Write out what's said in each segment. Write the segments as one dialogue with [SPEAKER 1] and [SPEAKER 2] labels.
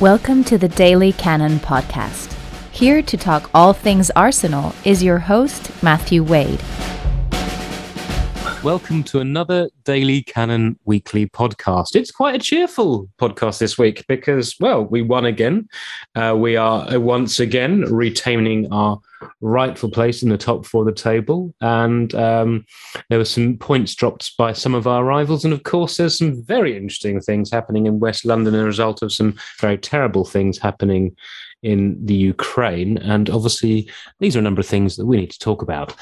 [SPEAKER 1] Welcome to the Daily Cannon podcast. Here to talk all things Arsenal is your host, Matthew Wade.
[SPEAKER 2] Welcome to another Daily Cannon Weekly podcast. It's quite a cheerful podcast this week because, well, we won again. Uh, we are uh, once again retaining our rightful place in the top four of the table. And um, there were some points dropped by some of our rivals. And of course, there's some very interesting things happening in West London as a result of some very terrible things happening in the Ukraine. And obviously, these are a number of things that we need to talk about.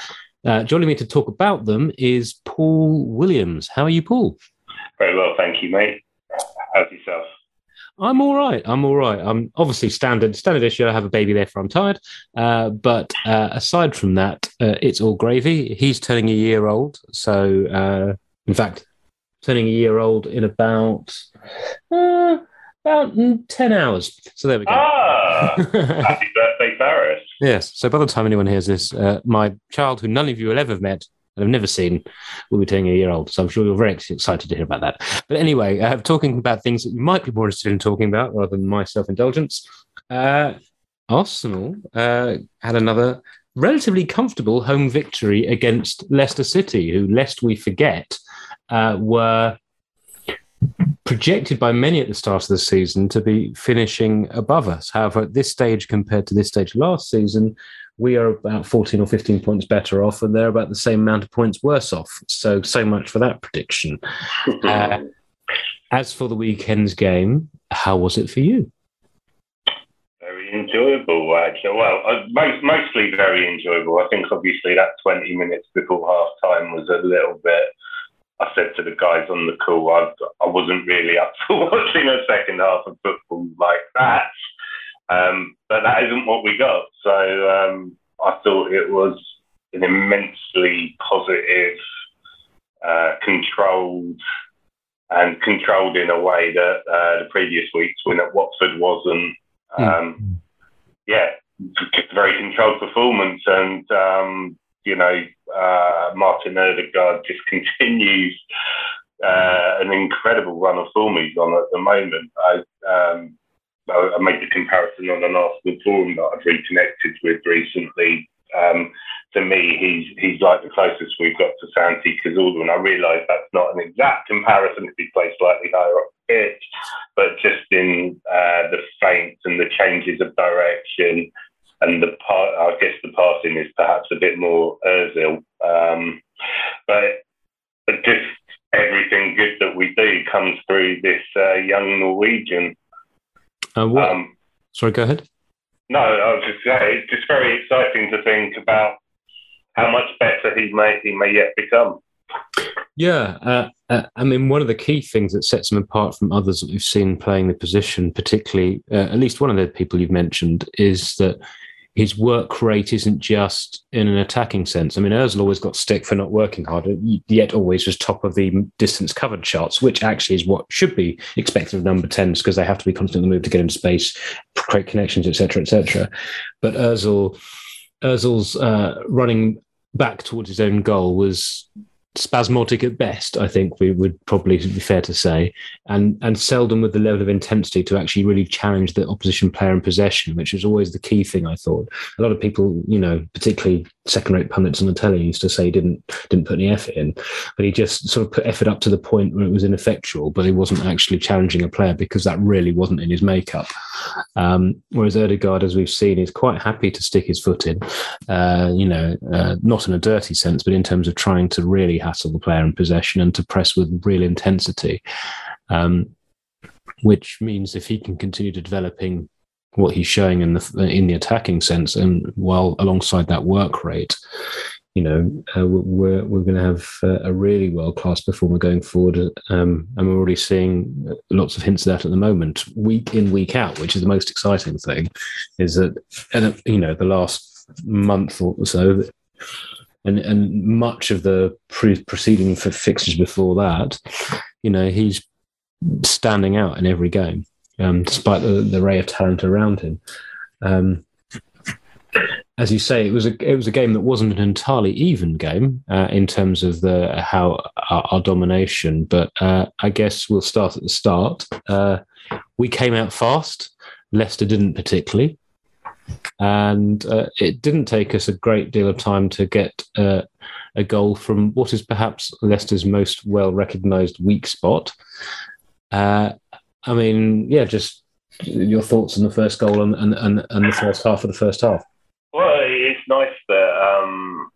[SPEAKER 2] Uh, joining me to talk about them is Paul Williams. How are you, Paul?
[SPEAKER 3] Very well, thank you, mate. How's yourself?
[SPEAKER 2] I'm all right. I'm all right. I'm obviously standard standard issue. I have a baby there for I'm tired. Uh, but uh, aside from that, uh, it's all gravy. He's turning a year old. So, uh, in fact, turning a year old in about uh, about ten hours. So there we go.
[SPEAKER 3] Ah, happy birthday.
[SPEAKER 2] Yes. So by the time anyone hears this, uh, my child, who none of you will ever have met and have never seen, will be turning a year old. So I'm sure you're very excited to hear about that. But anyway, uh, talking about things that you might be more interested in talking about rather than my self indulgence. Uh, Arsenal uh, had another relatively comfortable home victory against Leicester City, who, lest we forget, uh, were projected by many at the start of the season to be finishing above us. However, at this stage compared to this stage last season, we are about 14 or 15 points better off, and they're about the same amount of points worse off. So, so much for that prediction. uh, as for the weekend's game, how was it for you?
[SPEAKER 3] Very enjoyable, actually. Well, uh, most, mostly very enjoyable. I think obviously that 20 minutes before half time was a little bit I said to the guys on the call, I, I wasn't really up for watching a second half of football like that. Um, but that isn't what we got. So um, I thought it was an immensely positive, uh, controlled, and controlled in a way that uh, the previous weeks when at Watford wasn't. Hmm. Um, mm. Yeah, a very controlled performance, and um, you know, uh, Martin Odegaard just continues uh, an incredible run of form he's on at the moment. I, um, I made the comparison on an Arsenal forum that I've reconnected with recently. Um, to me, he's he's like the closest we've got to Santi Cazorla, and I realise that's not an exact comparison if he plays slightly higher up the pitch, but just in uh, the feints and the changes of direction, and the part, I guess the passing is perhaps a bit more Özil. Um, but, but just everything good that we do comes through this uh, young Norwegian.
[SPEAKER 2] Uh, what? Um, Sorry, go ahead.
[SPEAKER 3] No, I was just saying, it's just very exciting to think about how much better he may he may yet become.
[SPEAKER 2] Yeah, uh, uh, I mean, one of the key things that sets him apart from others that we've seen playing the position, particularly uh, at least one of the people you've mentioned, is that his work rate isn't just in an attacking sense. I mean, Özil always got stick for not working hard, yet always was top of the distance covered charts, which actually is what should be expected of number 10s because they have to be constantly moved to get into space, create connections, etc., etc. But Özil, Özil's uh, running back towards his own goal was spasmodic at best, I think we would probably be fair to say, and and seldom with the level of intensity to actually really challenge the opposition player in possession, which is always the key thing. I thought a lot of people, you know, particularly second-rate pundits on the telly, used to say he didn't didn't put any effort in, but he just sort of put effort up to the point where it was ineffectual, but he wasn't actually challenging a player because that really wasn't in his makeup. Um, whereas Odegaard, as we've seen, is quite happy to stick his foot in, uh, you know, uh, not in a dirty sense, but in terms of trying to really hassle the player in possession and to press with real intensity. Um, which means if he can continue to developing what he's showing in the in the attacking sense, and while alongside that work rate, you know, uh, we're we're going to have a really world class performer going forward, um, and we're already seeing lots of hints of that at the moment, week in week out, which is the most exciting thing. Is that and you know the last month or so, and and much of the pre- preceding for fixtures before that, you know, he's standing out in every game, um, despite the, the array of talent around him. Um, as you say, it was a it was a game that wasn't an entirely even game uh, in terms of the how our, our domination. But uh, I guess we'll start at the start. Uh, we came out fast. Leicester didn't particularly. And uh, it didn't take us a great deal of time to get uh, a goal from what is perhaps Leicester's most well recognised weak spot. Uh, I mean, yeah, just your thoughts on the first goal and, and, and, and the first half of the first half.
[SPEAKER 3] Well, it's nice that um,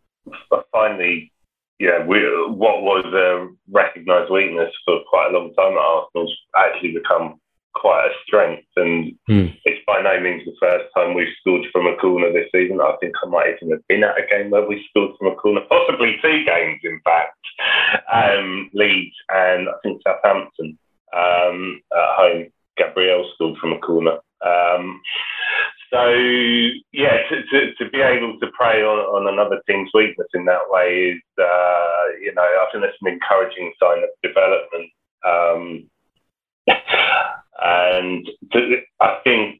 [SPEAKER 3] finally, yeah, we, what was a recognised weakness for quite a long time at Arsenal's actually become quite a strength. And mm. it's by no means the first time we've scored from a corner this season. I think I might even have been at a game where we scored from a corner, possibly two games, in fact. Um, Leeds and I think Southampton um, at home. Gabriel scored from a corner. Um, so yeah, to, to, to, be able to prey on, on another team's weakness in that way is, uh, you know, I think that's an encouraging sign of development. Um, and to, I think,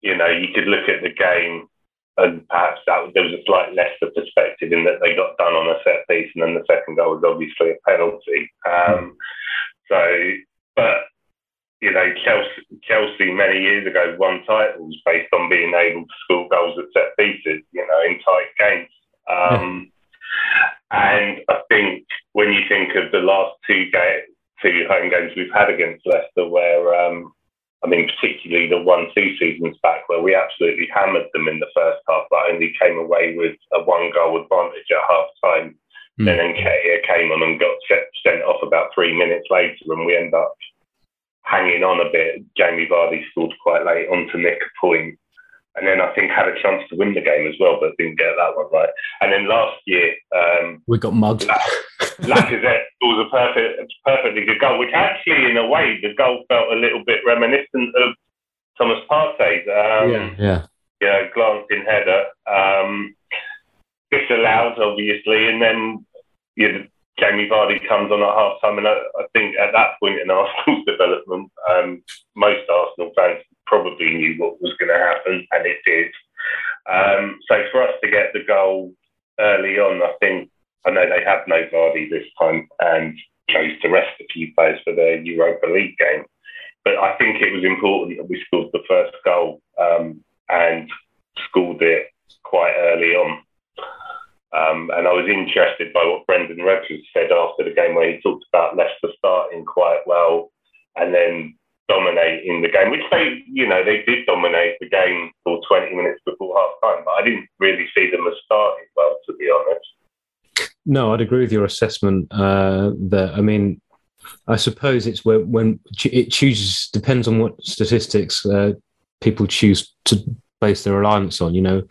[SPEAKER 3] you know, you could look at the game and perhaps that there was a slight lesser perspective in that they got done on a set piece, and then the second goal was obviously a penalty. Um, so, but you know, Chelsea, Chelsea many years ago won titles based on being able to score goals at set pieces, you know, in tight games. Um, and I think when you think of the last two games, two home games we've had against Leicester, where um, I mean, particularly the one two seasons back, where we absolutely hammered them in the first half, but only came away with a one goal advantage at half time. Mm. Then Nketiah came on and got sent off about three minutes later, and we end up hanging on a bit. Jamie Vardy scored quite late on to nick a point. And then I think had a chance to win the game as well, but didn't get that one right. And then last year, um,
[SPEAKER 2] we got mugged.
[SPEAKER 3] Lacazette was a perfect, perfectly good goal, which actually, in a way, the goal felt a little bit reminiscent of Thomas Partey's. Um,
[SPEAKER 2] yeah, yeah.
[SPEAKER 3] Know, glancing header. Um, disallowed, obviously, and then you know, Jamie Vardy comes on at half time, and I, I, think at that point in Arsenal's development, um, most Arsenal fans probably knew what was going to happen, and it did. Um, so for us to get the goal early on, I think I know they have no Vardy this time and chose to rest a few players for the Europa League game, but I think it was important that we scored the first goal um, and scored it quite early on. Um, and I was interested by what Brendan Rodgers said after the game, where he talked about Leicester starting quite well and then dominating the game, which they, you know, they did dominate the game for 20 minutes before half time, but I didn't really see them as starting well, to be honest.
[SPEAKER 2] No, I'd agree with your assessment uh, that, I mean, I suppose it's where, when it chooses, depends on what statistics uh, people choose to base their reliance on, you know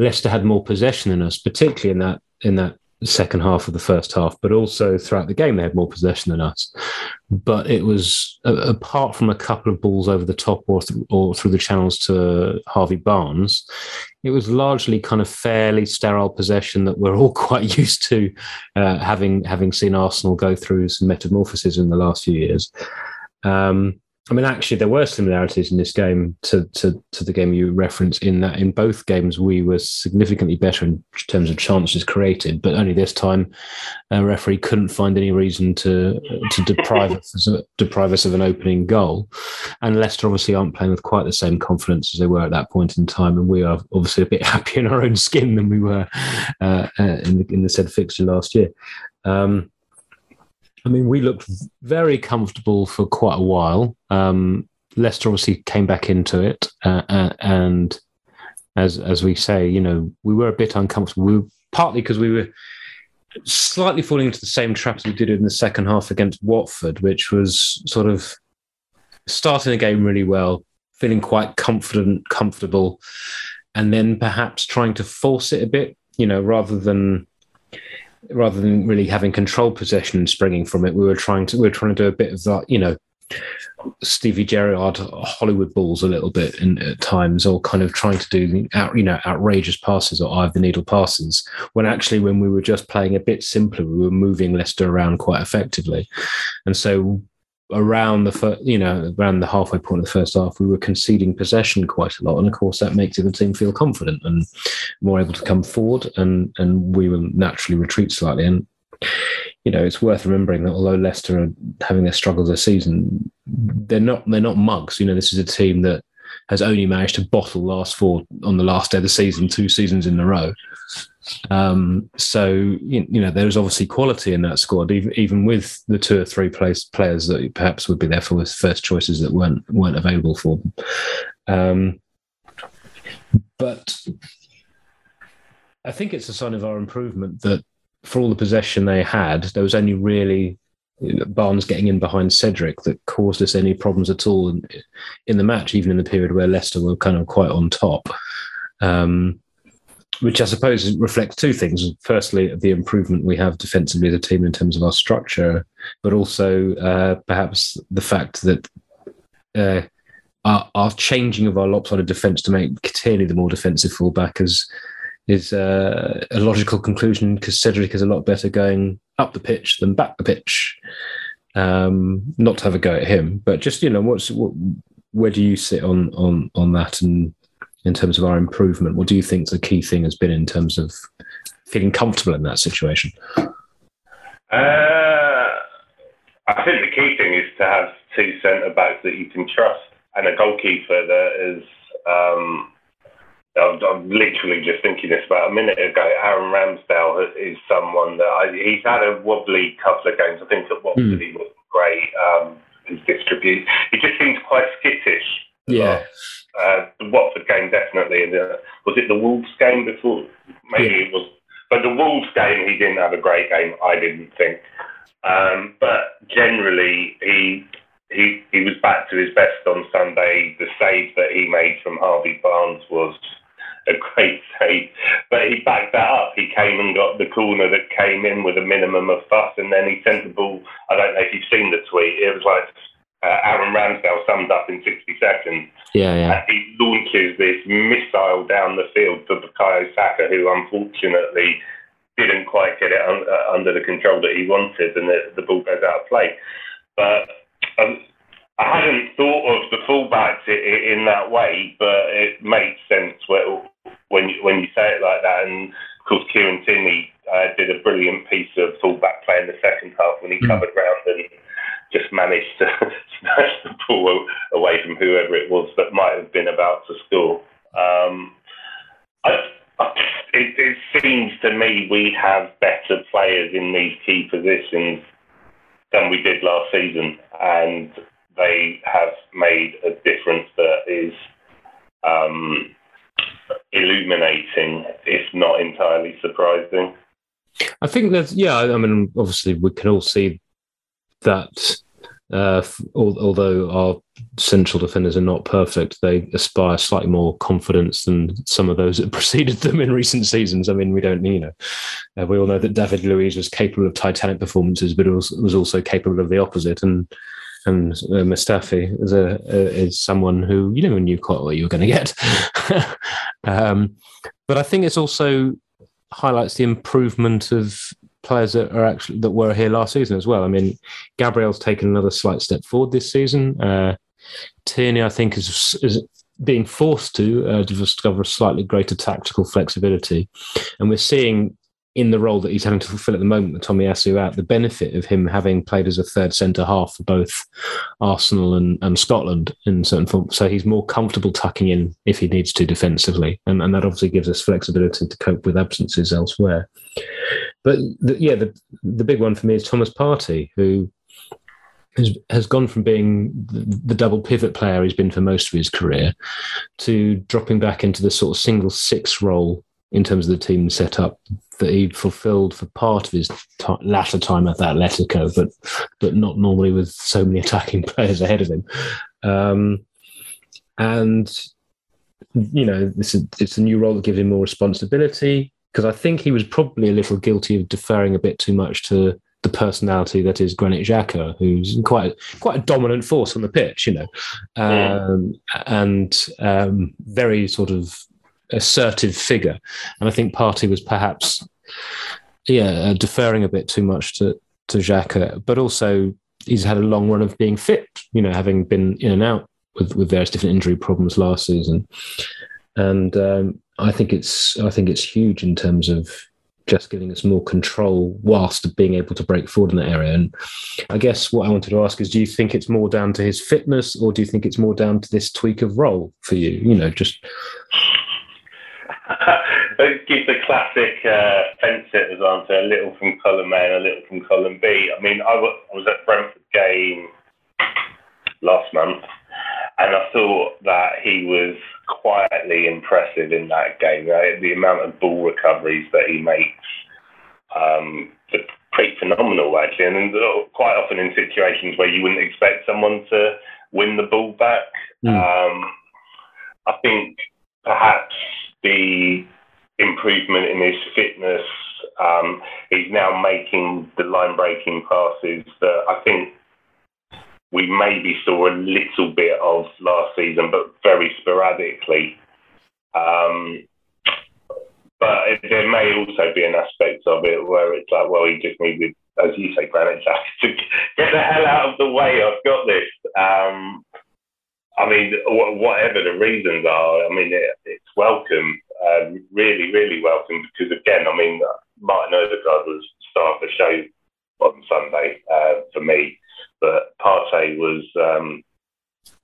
[SPEAKER 2] Leicester had more possession than us, particularly in that in that second half of the first half, but also throughout the game they had more possession than us. But it was apart from a couple of balls over the top or th- or through the channels to Harvey Barnes, it was largely kind of fairly sterile possession that we're all quite used to, uh, having having seen Arsenal go through some metamorphosis in the last few years. Um, I mean, actually, there were similarities in this game to, to, to the game you referenced. In that, in both games, we were significantly better in terms of chances created, but only this time, a referee couldn't find any reason to to deprive us deprive us of an opening goal. And Leicester obviously aren't playing with quite the same confidence as they were at that point in time, and we are obviously a bit happier in our own skin than we were uh, uh in the, in the said fixture last year. Um, I mean, we looked very comfortable for quite a while. Um, Leicester obviously came back into it, uh, uh, and as as we say, you know, we were a bit uncomfortable. We were, partly because we were slightly falling into the same trap as we did in the second half against Watford, which was sort of starting the game really well, feeling quite confident, comfortable, and then perhaps trying to force it a bit, you know, rather than rather than really having control possession springing from it, we were trying to we were trying to do a bit of that, you know, Stevie Gerrard Hollywood balls a little bit in, at times, or kind of trying to do out, you know outrageous passes or eye of the needle passes. When actually, when we were just playing a bit simpler, we were moving Leicester around quite effectively, and so around the first, you know around the halfway point of the first half, we were conceding possession quite a lot, and of course that makes the team feel confident and more able to come forward, and and we will naturally retreat slightly. And you know, it's worth remembering that although Leicester are having their struggles this season, they're not they're not mugs. You know, this is a team that has only managed to bottle last four on the last day of the season, two seasons in a row. Um, so you, you, know there's obviously quality in that squad, even even with the two or three place players that perhaps would be there for first choices that weren't weren't available for them. Um, but I think it's a sign of our improvement that for all the possession they had, there was only really Barnes getting in behind Cedric that caused us any problems at all in, in the match, even in the period where Leicester were kind of quite on top. Um, which I suppose reflects two things. Firstly, the improvement we have defensively as a team in terms of our structure, but also uh, perhaps the fact that uh, our, our, changing of our lopsided defence to make Tierney the more defensive fullback is is uh, a logical conclusion because Cedric is a lot better going up the pitch than back the pitch. Um, not to have a go at him, but just you know, what's what, where do you sit on on on that and in terms of our improvement? What do you think the key thing has been in terms of feeling comfortable in that situation?
[SPEAKER 3] Uh, I think the key thing is to have two centre backs that you can trust and a goalkeeper that is. Um, I'm, I'm, literally just thinking this about a minute ago. Aaron Ramsdale is someone that I, he's had a wobbly couple of games. I think at Watford mm. he was great. Um, his distribute, he just seems quite skittish.
[SPEAKER 2] Yeah.
[SPEAKER 3] Uh, the Watford game definitely, and uh, was it the Wolves game before? Maybe yeah. it was, but the Wolves game he didn't have a great game. I didn't think, um, but generally he he he was back to his best on Sunday. The save that he made from Harvey Barnes was a great save, but he backed that up. He came and got the corner that came in with a minimum of fuss, and then he sent the ball. I don't know if you've seen the tweet. It was like uh, Aaron Ramsdale summed up in 60 seconds.
[SPEAKER 2] Yeah, yeah.
[SPEAKER 3] He launches this missile down the field to Bukayo Saka, who unfortunately didn't quite get it un- uh, under the control that he wanted, and the, the ball goes out of play. But um, I hadn't thought of the fullbacks in, in that way, but it makes sense when you, when you say it like that. And of course, Kieran Tierney uh, did a brilliant piece of fullback play in the second half when he mm. covered ground and just managed to smash the ball away from whoever it was that might have been about to score. Um, I, I, it, it seems to me we have better players in these key positions than we did last season, and they have made a difference that is um, illuminating, if not entirely surprising.
[SPEAKER 2] I think that, yeah, I mean, obviously, we can all see that uh, although our central defenders are not perfect, they aspire slightly more confidence than some of those that preceded them in recent seasons. I mean, we don't, you know, uh, we all know that David Luiz was capable of titanic performances, but was, was also capable of the opposite. And and uh, Mustafi is a, is someone who you never knew quite what you were going to get. um, but I think it's also highlights the improvement of players that are actually that were here last season as well. I mean, Gabriel's taken another slight step forward this season. Uh, Tierney, I think, is is being forced to uh, discover a slightly greater tactical flexibility, and we're seeing in the role that he's having to fulfill at the moment with Tomiyasu out, the benefit of him having played as a third centre half for both Arsenal and, and Scotland in certain form. So he's more comfortable tucking in if he needs to defensively. And, and that obviously gives us flexibility to cope with absences elsewhere. But the, yeah, the, the big one for me is Thomas Partey, who has, has gone from being the, the double pivot player he's been for most of his career to dropping back into the sort of single six role in terms of the team setup that he fulfilled for part of his t- latter time at Atletico, but but not normally with so many attacking players ahead of him. Um, and you know, this is, it's a new role that gives him more responsibility because I think he was probably a little guilty of deferring a bit too much to the personality that is Granit Xhaka, who's quite quite a dominant force on the pitch, you know, um, yeah. and um, very sort of assertive figure. And I think Partey was perhaps, yeah, uh, deferring a bit too much to to Xhaka, but also he's had a long run of being fit. You know, having been in and out with with various different injury problems last season, and um, I think it's I think it's huge in terms of just giving us more control whilst being able to break forward in that area. And I guess what I wanted to ask is, do you think it's more down to his fitness, or do you think it's more down to this tweak of role for you? You know, just.
[SPEAKER 3] Give the classic uh, fence sitters answer: a little from column A and a little from column B. I mean, I was at Brentford game last month, and I thought that he was quietly impressive in that game. Right? The amount of ball recoveries that he makes, um, pretty phenomenal actually, and quite often in situations where you wouldn't expect someone to win the ball back. Mm. Um, I think perhaps the improvement in his fitness. Um, he's now making the line breaking passes that I think we maybe saw a little bit of last season, but very sporadically. Um, but there may also be an aspect of it where it's like, well, he just needed, as you say, Granit Xhaka, to get the hell out of the way. I've got this. Um, I mean, whatever the reasons are, I mean, it, it's welcome, um, really, really welcome. Because again, I mean, Martin Odegaard was star of the show on Sunday uh, for me but Partey was um,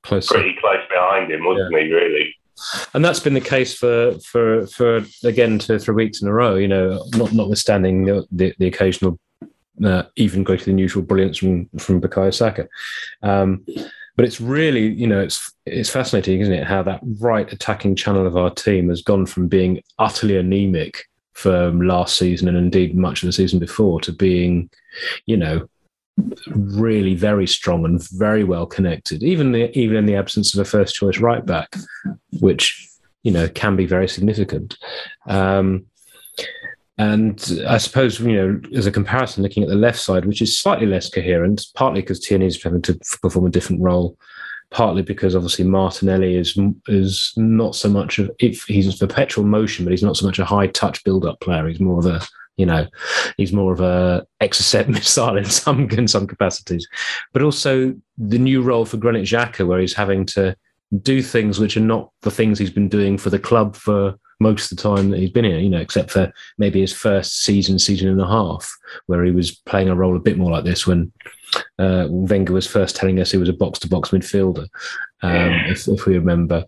[SPEAKER 3] Closer. pretty close behind him, wasn't yeah. he? Really.
[SPEAKER 2] And that's been the case for for for again two or three weeks in a row. You know, not notwithstanding the the, the occasional uh, even greater than usual brilliance from from Bukayo Saka. Um, but it's really, you know, it's it's fascinating, isn't it? How that right attacking channel of our team has gone from being utterly anemic from last season and indeed much of the season before to being, you know, really very strong and very well connected, even the, even in the absence of a first choice right back, which you know can be very significant. Um, and I suppose you know, as a comparison, looking at the left side, which is slightly less coherent, partly because Tierney is having to perform a different role, partly because obviously Martinelli is is not so much of if he's a perpetual motion, but he's not so much a high touch build up player. He's more of a you know, he's more of a Exocet missile in some in some capacities, but also the new role for Granit Xhaka, where he's having to do things which are not the things he's been doing for the club for most of the time that he's been here, you know, except for maybe his first season, season and a half, where he was playing a role a bit more like this when uh, Wenger was first telling us he was a box to box midfielder, um, if, if, we remember.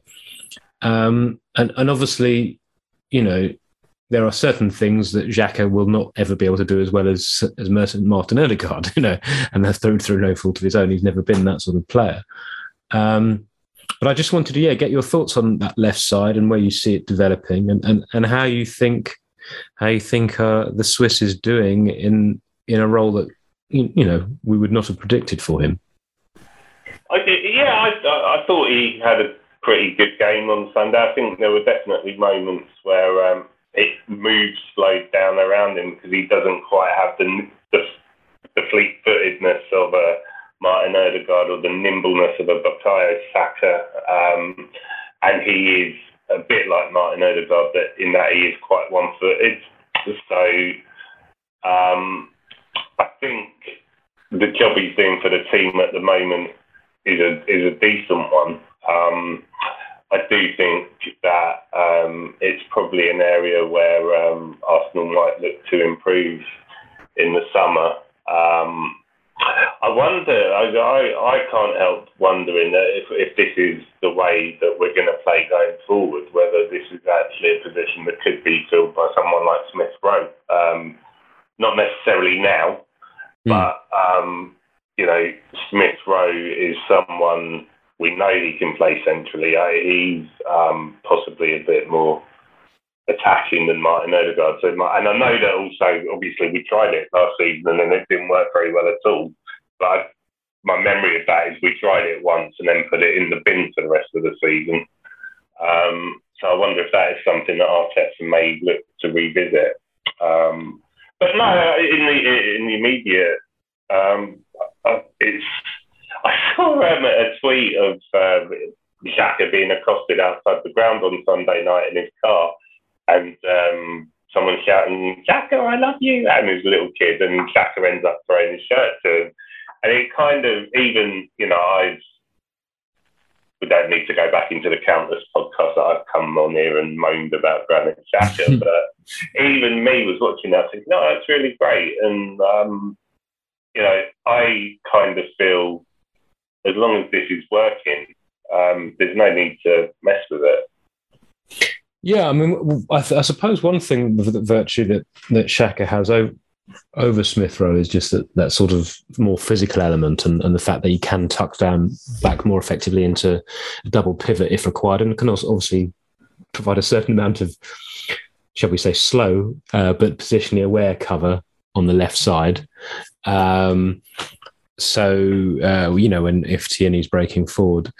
[SPEAKER 2] Um, and, and obviously, you know, there are certain things that Xhaka will not ever be able to do as well as as Martin Odegaard, you know, and that's through through no fault of his own. He's never been that sort of player. Um, but I just wanted to yeah get your thoughts on that left side and where you see it developing and and, and how you think how you think uh, the Swiss is doing in in a role that you know we would not have predicted for him.
[SPEAKER 3] I, yeah, I, I thought he had a pretty good game on Sunday. I think there were definitely moments where um, it moves slowed down around him because he doesn't quite have the the, the fleet footedness of a Martin Odegaard or the nimbleness of a Bukayo Saka. Um, and he is a bit like Martin Odegaard that in that he is quite one footed. So um, I think the job he's doing for the team at the moment is a is a decent one. Um, I do think that um, it's probably an area where um, Arsenal might look to improve in the summer. Um, I wonder, I, I, can't help wondering if, if this is the way that we're going to play going forward, whether this is actually a position that could be filled by someone like Smith Rowe. Um, not necessarily now, mm. but, um, you know, Smith Rowe is someone we know he can play centrally. He's um, possibly a bit more attacking than Martin Odegaard. So, and I know that also, obviously, we tried it last season and it didn't work very well at all. But I, my memory of that is we tried it once and then put it in the bin for the rest of the season. Um, so I wonder if that is something that Arteta may look to revisit. Um, but no, in the in the immediate, um, it's I saw um, a tweet of um, Xhaka being accosted outside the ground on Sunday night in his car, and um, someone shouting, Xhaka, I love you, and his little kid, and Xhaka ends up throwing his shirt to him. And it kind of, even, you know, I've we don't need to go back into the countless podcasts that I've come on here and moaned about Granit Xhaka. but even me was watching that thinking, no, that's really great. And, um, you know, I kind of feel as long as this is working, um, there's no need to mess with it.
[SPEAKER 2] Yeah, I mean, I, I suppose one thing, the virtue that that Xhaka has over, over Smith Rowe is just that, that sort of more physical element and, and the fact that he can tuck down back more effectively into a double pivot if required and can also obviously provide a certain amount of, shall we say, slow uh, but positionally aware cover on the left side. Um, so, uh, you know, when if Tierney's breaking forward.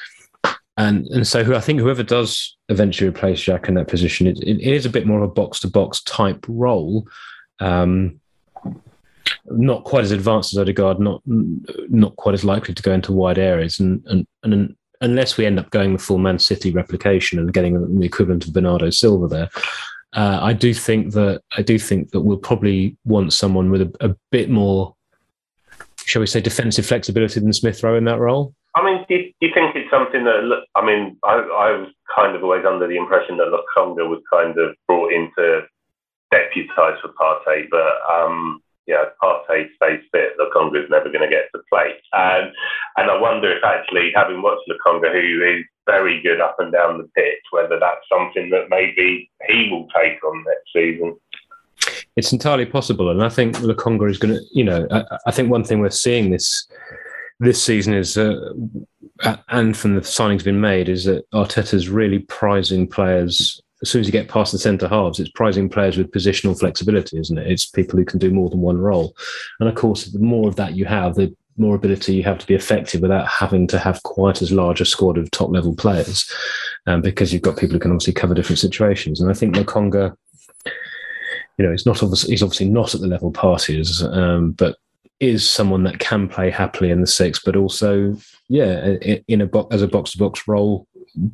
[SPEAKER 2] And, and so who I think whoever does eventually replace Jack in that position, it, it is a bit more of a box to box type role. Um, not quite as advanced as Odegaard, not not quite as likely to go into wide areas, and and, and unless we end up going the full Man City replication and getting the equivalent of Bernardo Silva there, uh, I do think that I do think that we'll probably want someone with a, a bit more, shall we say, defensive flexibility than Smith Rowe in that role.
[SPEAKER 3] I mean, do you, do you, think it's something that? I mean, I, I was kind of always under the impression that Lokonga was kind of brought in to deputise for Partey, but um, yeah, Partey stays fit, Lokonga is never going to get to play. Um, and I wonder if actually, having watched Lokonga, who is very good up and down the pitch, whether that's something that maybe he will take on next season.
[SPEAKER 2] It's entirely possible, and I think Lokonga is going to. You know, I, I, think one thing we're seeing this this season is, uh, and from the signings been made, is that Arteta's really prizing players as soon as you get past the centre halves, it's prizing players with positional flexibility, isn't it? It's people who can do more than one role. And of course, the more of that you have, the more ability you have to be effective without having to have quite as large a squad of top level players, um, because you've got people who can obviously cover different situations. And I think Lokonga, you know, he's not obviously he's obviously not at the level Partey is, um, but is someone that can play happily in the six, but also, yeah, in a box as a box to box role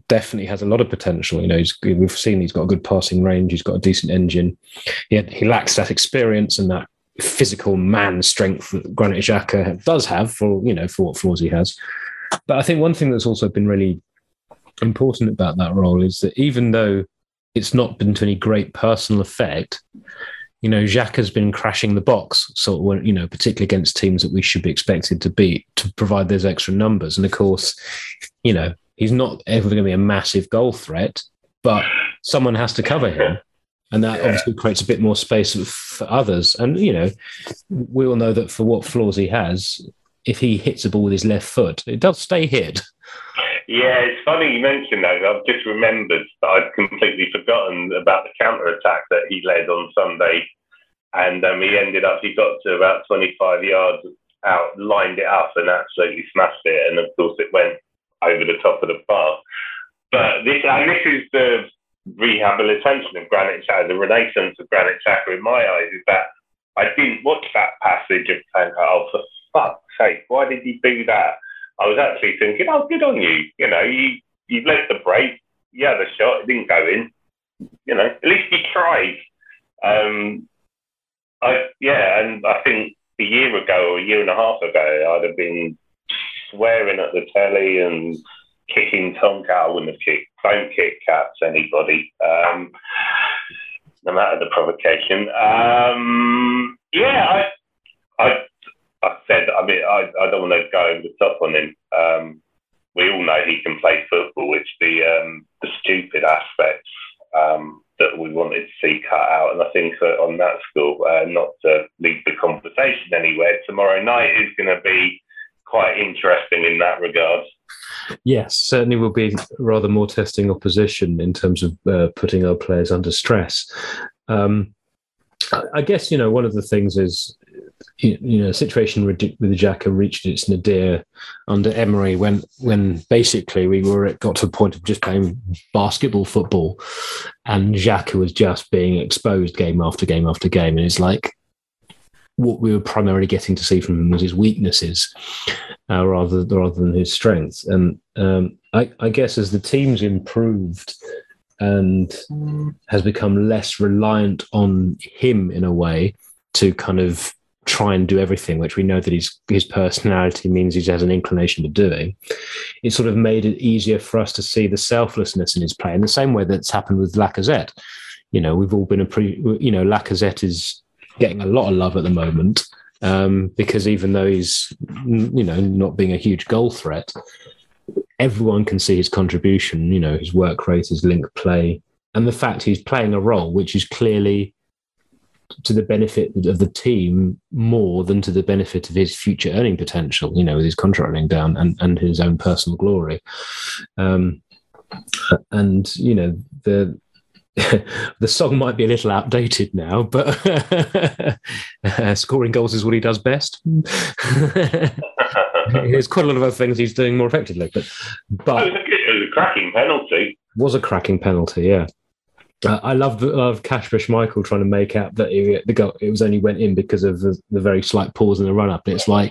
[SPEAKER 2] definitely has a lot of potential. You know, we've seen he's got a good passing range. He's got a decent engine. He, had, he lacks that experience and that physical man strength that Granit Xhaka does have for you know for what flaws he has. But I think one thing that's also been really important about that role is that even though it's not been to any great personal effect, you know, Xhaka has been crashing the box, sort of, you know, particularly against teams that we should be expected to beat to provide those extra numbers. And of course, you know, He's not ever going to be a massive goal threat, but someone has to cover him. And that yeah. obviously creates a bit more space for others. And, you know, we all know that for what flaws he has, if he hits a ball with his left foot, it does stay hit.
[SPEAKER 3] Yeah, it's funny you mentioned that. I've just remembered that I'd completely forgotten about the counter attack that he led on Sunday. And um, he ended up, he got to about 25 yards out, lined it up, and absolutely smashed it. And of course, it went over the top of the bar. But this, and this is the rehabilitation of Granit Xhaka, the renaissance of Granit Xhaka in my eyes, is that I didn't watch that passage of saying, oh, for fuck's sake, why did he do that? I was actually thinking, oh, good on you. You know, you, you let the break, you had a shot, it didn't go in. You know, at least you tried. Um, I, yeah, and I think a year ago or a year and a half ago, I'd have been swearing at the telly and kicking Tom I wouldn't have kicked. Don't kick cats, anybody, um, no matter the provocation. Um, yeah, I, I, I said, I mean, I, I don't want to go over the top on him. Um, we all know he can play football. It's the um, the stupid aspects um, that we wanted to see cut out. And I think that on that score, uh, not to lead the conversation anywhere, tomorrow night is going to be quite interesting in that regard.
[SPEAKER 2] Yes, certainly will be rather more testing opposition in terms of uh, putting our players under stress. Um, I guess you know one of the things is you know situation with Xhaka reached its nadir under Emery when when basically we were at, got to a point of just playing basketball football, and Xhaka was just being exposed game after game after game, and it's like what we were primarily getting to see from him was his weaknesses uh, rather rather than his strengths. And um, I, I, guess as the team's improved and has become less reliant on him in a way to kind of try and do everything, which we know that his his personality means he has an inclination to doing, it sort of made it easier for us to see the selflessness in his play in the same way that's happened with Lacazette. You know, we've all been a pre, you know, Lacazette is getting a lot of love at the moment um, because even though he's, you know, not being a huge goal threat, everyone can see his contribution. You know, his work rate, his link play, and the fact he's playing a role which is clearly to the benefit of the team more than to the benefit of his future earning potential, you know, with his contract running down and, and his own personal glory. Um, and, you know, the, the song might be a little outdated now, but uh, scoring goals is what he does best. There's quite a lot of other things he's doing more effectively, but but
[SPEAKER 3] it was a, it was a cracking penalty.
[SPEAKER 2] Was a cracking penalty, yeah. Uh, I love the love Kasper Schmeichel trying to make out that it, the goal, it was only went in because of the, the very slight pause in the run up. It's like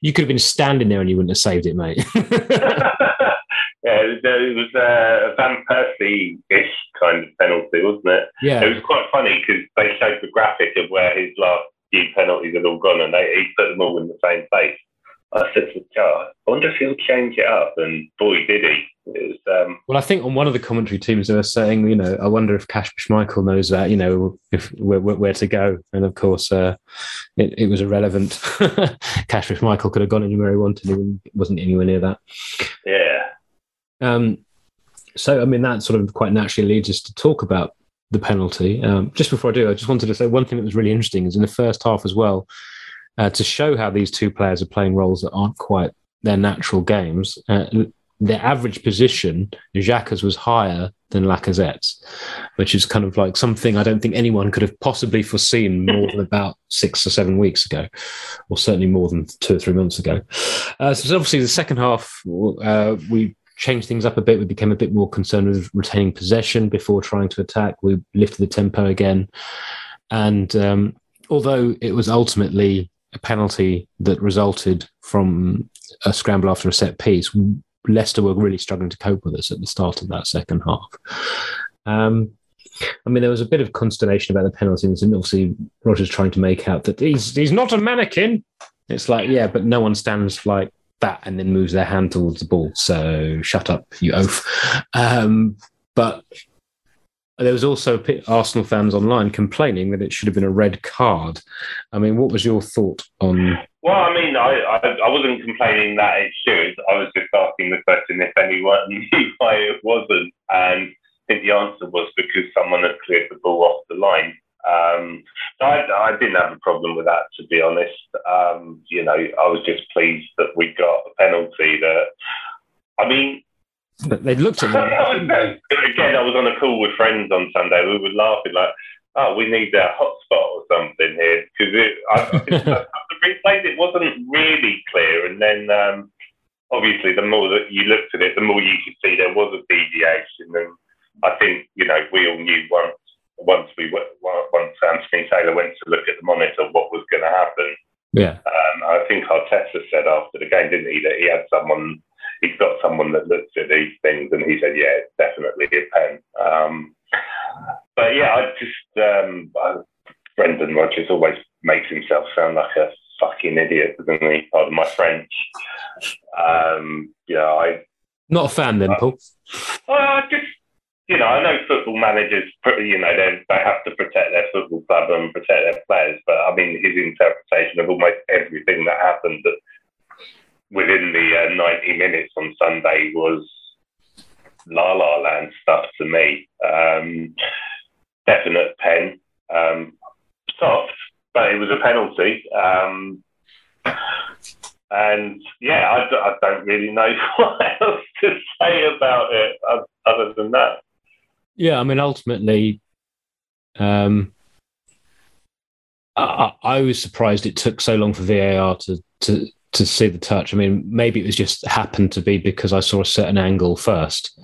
[SPEAKER 2] you could have been standing there and you wouldn't have saved it, mate.
[SPEAKER 3] yeah, it was a Van Persie-ish kind of penalty, wasn't it?
[SPEAKER 2] Yeah,
[SPEAKER 3] it was quite funny because they showed the graphic of where his last few penalties had all gone, and they he put them all in the same place. I said to Joe, I wonder if he'll change it up. And boy, did he. Was, um...
[SPEAKER 2] well, I think on one of the commentary teams they were saying, you know, I wonder if Kasper Schmeichel knows that, you know, if where, where to go. And of course, uh, it, it, was irrelevant. Kasper Schmeichel could have gone anywhere he wanted. He wasn't anywhere near that.
[SPEAKER 3] Yeah.
[SPEAKER 2] Um, so, I mean, that sort of quite naturally leads us to talk about the penalty. Um, just before I do, I just wanted to say one thing that was really interesting is in the first half as well uh, to show how these two players are playing roles that aren't quite their natural games. Uh, their average position, Xhaka's was higher than Lacazette's, which is kind of like something I don't think anyone could have possibly foreseen more than about six or seven weeks ago, or certainly more than two or three months ago. Uh, so obviously the second half, uh, we changed things up a bit. We became a bit more concerned with retaining possession before trying to attack. We lifted the tempo again. And um, although it was ultimately a penalty that resulted from a scramble after a set piece, Leicester were really struggling to cope with us at the start of that second half. Um, I mean, there was a bit of consternation about the penalties, and obviously Rodgers trying to make out that he's he's not a mannequin. It's like, yeah, but no one stands like that and then moves their hand towards the ball. So shut up, you oaf. Um, but there was also Arsenal fans online complaining that it should have been a red card. I mean, what was your thought on?
[SPEAKER 3] Well, I mean, I, I, I wasn't complaining that it should. I was just asking the question if anyone knew why it wasn't, and I think the answer was because someone had cleared the ball off the line. Um, so I, I, didn't have a problem with that, to be honest. Um, you know, I was just pleased that we got a penalty that. I mean,
[SPEAKER 2] but they looked at me.
[SPEAKER 3] Again, I was on a call with friends on Sunday. We were laughing like, "Oh, we need a hotspot or something here," because it, I, the replays it wasn't really clear, and then um, obviously the more that you looked at it, the more you could see there was a deviation, and I think you know we all knew once once we once Anthony Taylor went to look at the monitor what was going to happen.
[SPEAKER 2] Yeah,
[SPEAKER 3] um, I think Arteta said after the game, didn't he, that he had someone he's got someone that looks at these things, and he said, "Yeah, it's definitely a pen." Um, but yeah, I just um, I, Brendan Rodgers always makes himself sound like a fucking idiot, doesn't he? Pardon my French. Um, yeah, I
[SPEAKER 2] not a fan then, uh, Paul.
[SPEAKER 3] Uh, just you know, I know football managers, you know, they they have to protect their football club and protect their players, but I mean, his interpretation of almost everything that happened that within the uh, 90 minutes on Sunday was la la land stuff to me. Um, definite pen, um, soft, but it was a penalty. Um, and yeah, I, I, don't really know what else to say about it other than that.
[SPEAKER 2] Yeah, I mean, ultimately, um, I, I, was surprised it took so long for VAR to to to see the touch. I mean, maybe it was just happened to be because I saw a certain angle first,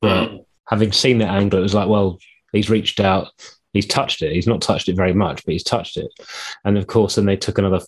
[SPEAKER 2] but mm. having seen that angle, it was like, well, he's reached out, he's touched it. He's not touched it very much, but he's touched it. And of course, then they took another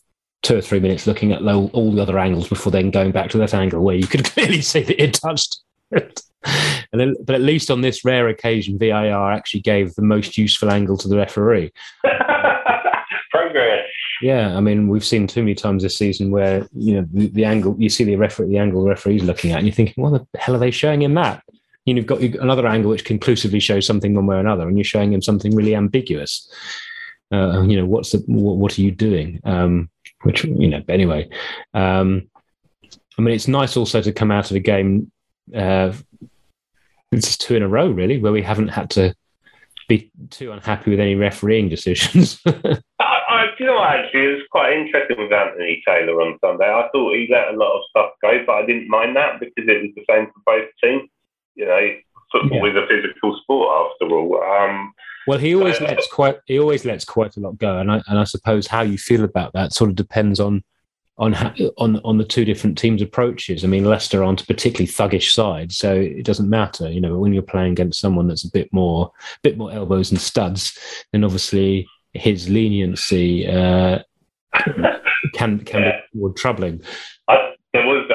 [SPEAKER 2] two or three minutes looking at all the other angles before then going back to that angle where you could clearly see that it touched it. and then, but at least on this rare occasion, VAR actually gave the most useful angle to the referee.
[SPEAKER 3] Progress.
[SPEAKER 2] Yeah, I mean, we've seen too many times this season where you know the, the angle you see the referee, the angle the referee's looking at, and you're thinking, "What the hell are they showing him that?" You know, you've got another angle which conclusively shows something one way or another, and you're showing him something really ambiguous. Uh, you know, what's the what, what are you doing? Um, which you know, anyway. Um, I mean, it's nice also to come out of a game. Uh, it's two in a row, really, where we haven't had to be too unhappy with any refereeing decisions.
[SPEAKER 3] I, I, you know, actually, it was quite interesting with Anthony Taylor on Sunday. I thought he let a lot of stuff go, but I didn't mind that because it was the same for both teams. You know, football yeah. is a physical sport after all. Um,
[SPEAKER 2] well, he always lets quite he always lets quite a lot go, and I and I suppose how you feel about that sort of depends on on on on the two different teams' approaches. I mean, Leicester aren't a particularly thuggish side, so it doesn't matter. You know, when you're playing against someone that's a bit more, bit more elbows and studs, then obviously his leniency uh, can can yeah. be more troubling.
[SPEAKER 3] I,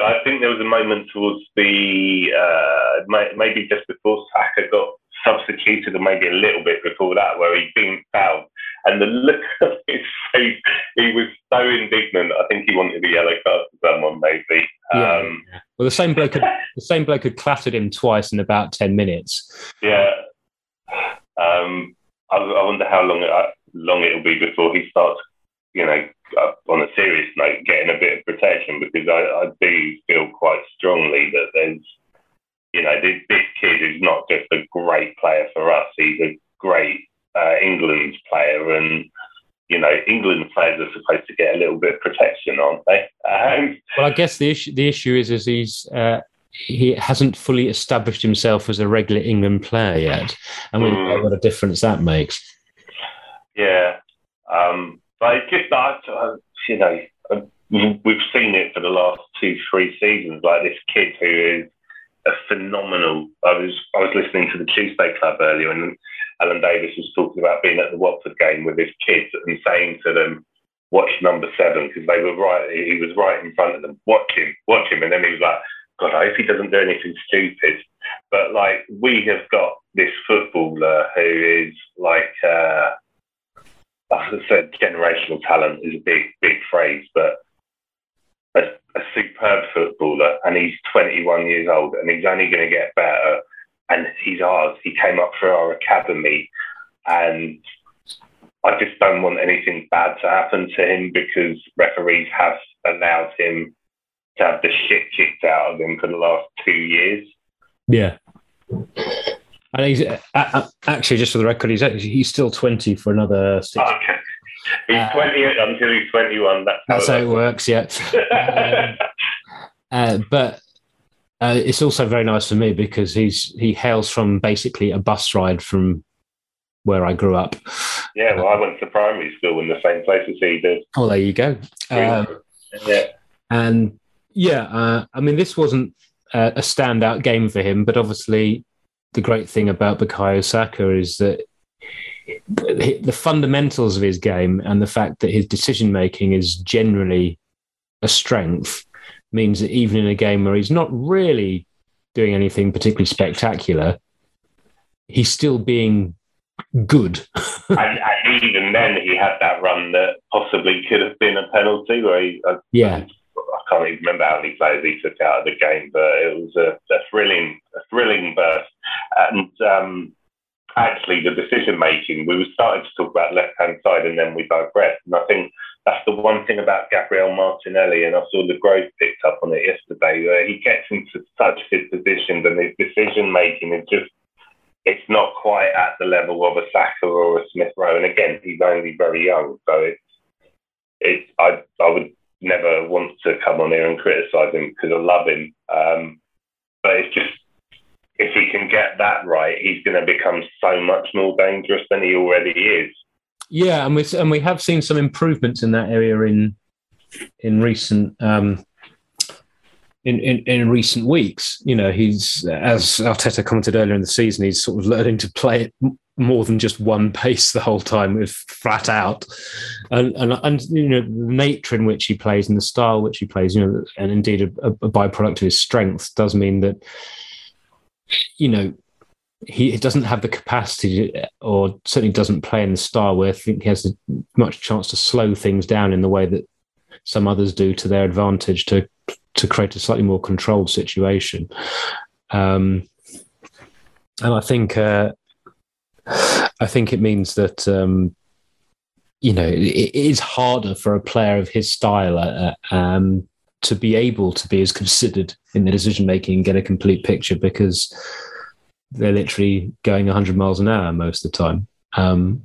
[SPEAKER 3] I think, there was a moment towards the uh, maybe just before Saka got substituted, or maybe a little bit before that, where he'd been fouled and the look of his face, he was so indignant. I think he wanted a yellow card for someone, maybe.
[SPEAKER 2] Yeah. Um, well, the same bloke, had, the same bloke had clattered him twice in about ten minutes.
[SPEAKER 3] Yeah. Um, I, I, wonder how long it, uh, long it'll be before he starts, you know, on a serious note, getting a bit of protection because I, I do feel quite strongly that there's, you know, this, this kid is not just a great player for us. He's a great uh, England's player, and you know, England players are supposed to get a little bit of protection, aren't they? Um,
[SPEAKER 2] well, I guess the issue the issue is is he's. Uh, he hasn't fully established himself as a regular England player yet, and we know hmm. what a difference that makes.
[SPEAKER 3] Yeah, um, but it's just uh, you know we've seen it for the last two, three seasons. Like this kid who is a phenomenal. I was I was listening to the Tuesday Club earlier, and Alan Davies was talking about being at the Watford game with his kids and saying to them, "Watch number seven because they were right. He was right in front of them. Watch him, watch him." And then he was like, "God, I hope he doesn't do anything stupid." But like we have got this footballer who is like. Uh, I said generational talent is a big, big phrase, but a, a, superb footballer, and he's 21 years old, and he's only going to get better and he's ours. He came up through our academy, and I just don't want anything bad to happen to him because referees have allowed him to have the shit kicked out of him for the last two years.
[SPEAKER 2] Yeah. And he's uh, actually, just for the record, he's he's still twenty for another six.
[SPEAKER 3] Okay. He's uh, twenty until he's twenty-one. That's,
[SPEAKER 2] that's how, it works. Yeah. um, uh, but uh, it's also very nice for me because he's he hails from basically a bus ride from where I grew up.
[SPEAKER 3] Yeah, well, I went to primary school in the same place as he did.
[SPEAKER 2] Oh, there you go. Um,
[SPEAKER 3] yeah,
[SPEAKER 2] and yeah, uh, I mean, this wasn't a standout game for him, but obviously, the great thing about Bukayo Saka is that the fundamentals of his game and the fact that his decision making is generally a strength means that even in a game where he's not really doing anything particularly spectacular, he's still being good.
[SPEAKER 3] and, and, even then, he had that run that possibly could have been a penalty. Where he,
[SPEAKER 2] I, yeah,
[SPEAKER 3] I can't even remember how many players he took out of the game, but it was a, a thrilling, a thrilling burst. And um, actually, the decision making, we were starting to talk about left hand side, and then we digressed. And I think that's the one thing about Gabriel Martinelli, and I saw the growth picked up on it yesterday. Where he gets into such good positions, and his decision making is just it's not quite at the level of a Saka or a Smith Rowe. And again, he's only very young, so it's it's I I would never want to come on here and criticise him because I love him. Um, but it's just if he can get that right, he's going to become so much more dangerous than he already is.
[SPEAKER 2] Yeah, and we and we have seen some improvements in that area in in recent um, in, in, in recent weeks. You know, he's as Arteta commented earlier in the season, he's sort of learning to play it more than just one pace the whole time, with flat out, and and and you know the nature in which he plays and the style which he plays, you know, and indeed a, a byproduct of his strength does mean that you know he doesn't have the capacity, or certainly doesn't play in the style where I think he has much chance to slow things down in the way that some others do to their advantage to to create a slightly more controlled situation. Um, and I think uh, I think it means that um, you know it, it is harder for a player of his style uh, um, to be able to be as considered in the decision making and get a complete picture because they're literally going 100 miles an hour most of the time. Um,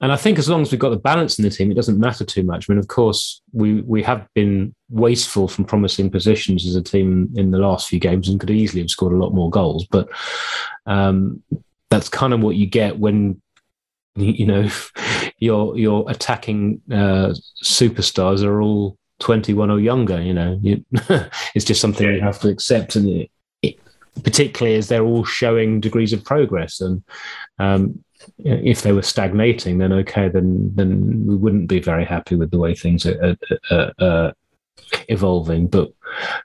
[SPEAKER 2] and I think as long as we've got the balance in the team, it doesn't matter too much. I mean, of course, we we have been wasteful from promising positions as a team in the last few games and could easily have scored a lot more goals. But um, that's kind of what you get when you know your your attacking uh, superstars are all 21 or younger. You know, you, it's just something yeah. you have to accept, and it, it, particularly as they're all showing degrees of progress and. Um, if they were stagnating, then okay, then then we wouldn't be very happy with the way things are, are, are evolving. But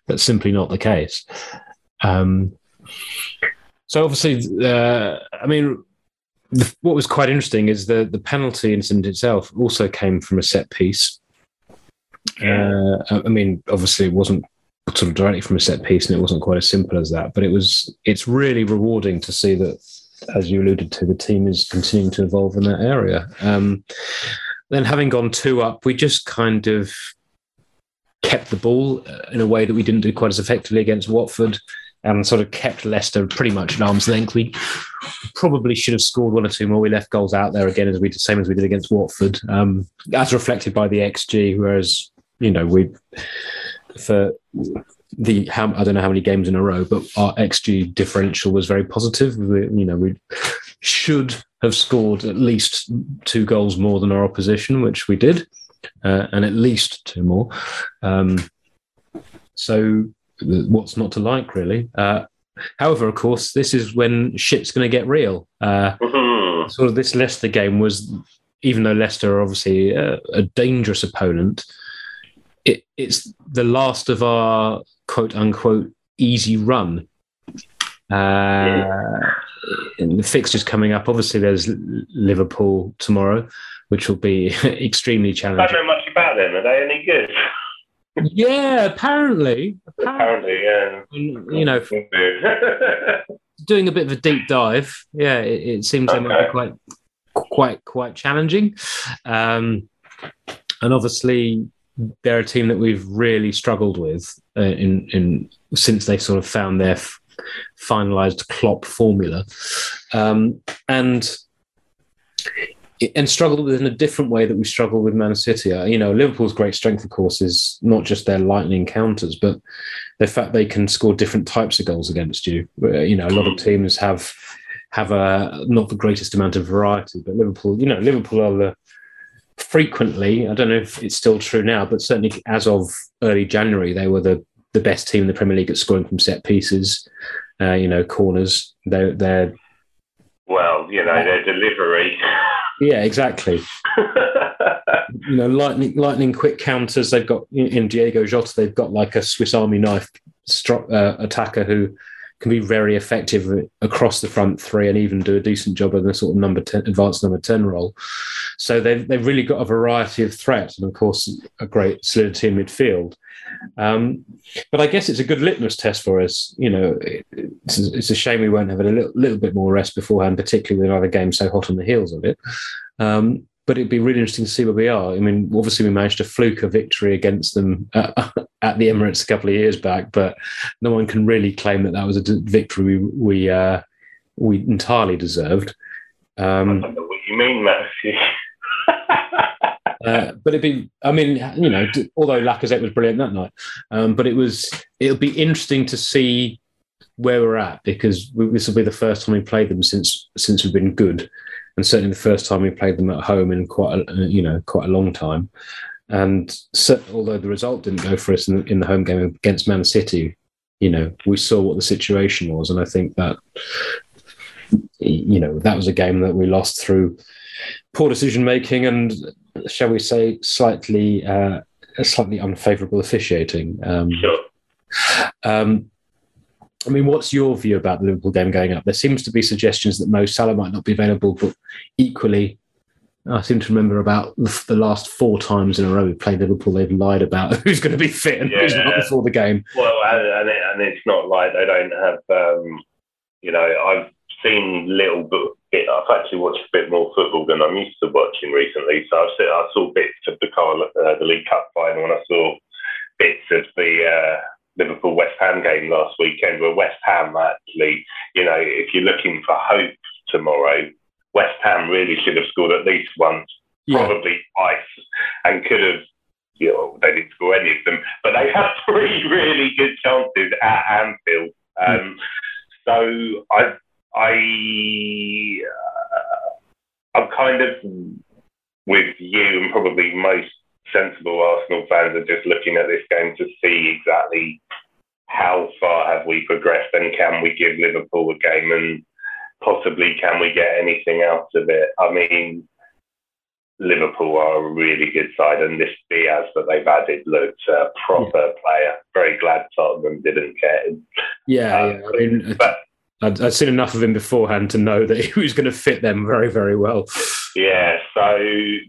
[SPEAKER 2] that's simply not the case. Um, so obviously, uh, I mean, the, what was quite interesting is the the penalty incident itself also came from a set piece. Uh, I mean, obviously, it wasn't sort of directly from a set piece, and it wasn't quite as simple as that. But it was. It's really rewarding to see that as you alluded to, the team is continuing to evolve in that area. Um, then, having gone two up, we just kind of kept the ball uh, in a way that we didn't do quite as effectively against Watford and sort of kept Leicester pretty much at arm's length. We probably should have scored one or two more. We left goals out there again, as we did, same as we did against Watford, um, as reflected by the XG. Whereas, you know, we for the how I don't know how many games in a row, but our xG differential was very positive. We, you know, we should have scored at least two goals more than our opposition, which we did, uh, and at least two more. Um, so, what's not to like, really? Uh, however, of course, this is when shit's going to get real. Uh, mm-hmm. Sort of this Leicester game was, even though Leicester are obviously a, a dangerous opponent. It, it's the last of our quote unquote easy run. Uh, and the fixtures coming up. Obviously, there's Liverpool tomorrow, which will be extremely challenging. I
[SPEAKER 3] don't know much about them. Are they any good?
[SPEAKER 2] yeah, apparently.
[SPEAKER 3] Apparently, yeah.
[SPEAKER 2] You know, doing a bit of a deep dive. Yeah, it, it seems okay. they might be quite, quite, quite challenging. Um, and obviously, they're a team that we've really struggled with uh, in in since they sort of found their f- finalized Klopp formula, um, and and struggled with in a different way that we struggled with Man City. Uh, you know, Liverpool's great strength, of course, is not just their lightning counters, but the fact they can score different types of goals against you. Uh, you know, a lot of teams have have a not the greatest amount of variety, but Liverpool, you know, Liverpool are the frequently, I don't know if it's still true now, but certainly as of early January, they were the, the best team in the Premier League at scoring from set pieces, uh, you know, corners. They're, they're
[SPEAKER 3] well, you know, their delivery.
[SPEAKER 2] Yeah, exactly. you know, lightning, lightning quick counters. They've got in Diego Jota. They've got like a Swiss Army knife uh, attacker who can be very effective across the front three and even do a decent job of the sort of number 10, advanced number 10 role. So they've, they've really got a variety of threats and, of course, a great solidity in midfield. Um, but I guess it's a good litmus test for us. You know, it's, it's a shame we won't have a little, little, bit more rest beforehand, particularly with another game so hot on the heels of it. Um, but it'd be really interesting to see where we are. I mean, obviously we managed to fluke a victory against them at, at the Emirates a couple of years back, but no one can really claim that that was a victory we we, uh, we entirely deserved.
[SPEAKER 3] Um, I don't know what you mean, Matthew.
[SPEAKER 2] uh, but it'd be, I mean, you know, although Lacazette was brilliant that night, um, but it was, it'll be interesting to see where we're at because we, this will be the first time we played them since since we've been good and certainly the first time we played them at home in quite a, you know quite a long time. And so, although the result didn't go for us in the, in the home game against Man City, you know we saw what the situation was, and I think that you know that was a game that we lost through poor decision making and shall we say slightly uh, slightly unfavourable officiating. Um,
[SPEAKER 3] sure.
[SPEAKER 2] Um, I mean, what's your view about the Liverpool game going up? There seems to be suggestions that Mo Salah might not be available, but equally, I seem to remember about the last four times in a row we played Liverpool, they've lied about who's going to be fit and yeah. who's not before the game.
[SPEAKER 3] Well, and, it, and it's not like they don't have, um, you know, I've seen little bit. I've actually watched a bit more football than I'm used to watching recently. So I've seen, I saw bits of the uh, the League Cup final, and I saw bits of the uh, Liverpool West Ham game last weekend. Where West Ham actually, you know, if you're looking for hope tomorrow, West Ham really should have scored at least once, yeah. probably twice, and could have. You know, they didn't score any of them, but they had three really good chances at Anfield. Um, so I, I, uh, I'm kind of with you and probably most sensible Arsenal fans are just looking at this game to see exactly how far have we progressed and can we give Liverpool a game and possibly can we get anything out of it? I mean, Liverpool are a really good side, and this Diaz that they've added looks a proper yeah. player. Very glad Tottenham didn't get him.
[SPEAKER 2] Yeah, um, yeah. I mean, but, I'd, I'd, seen enough of him beforehand to know that he was going to fit them very, very well.
[SPEAKER 3] Yeah, so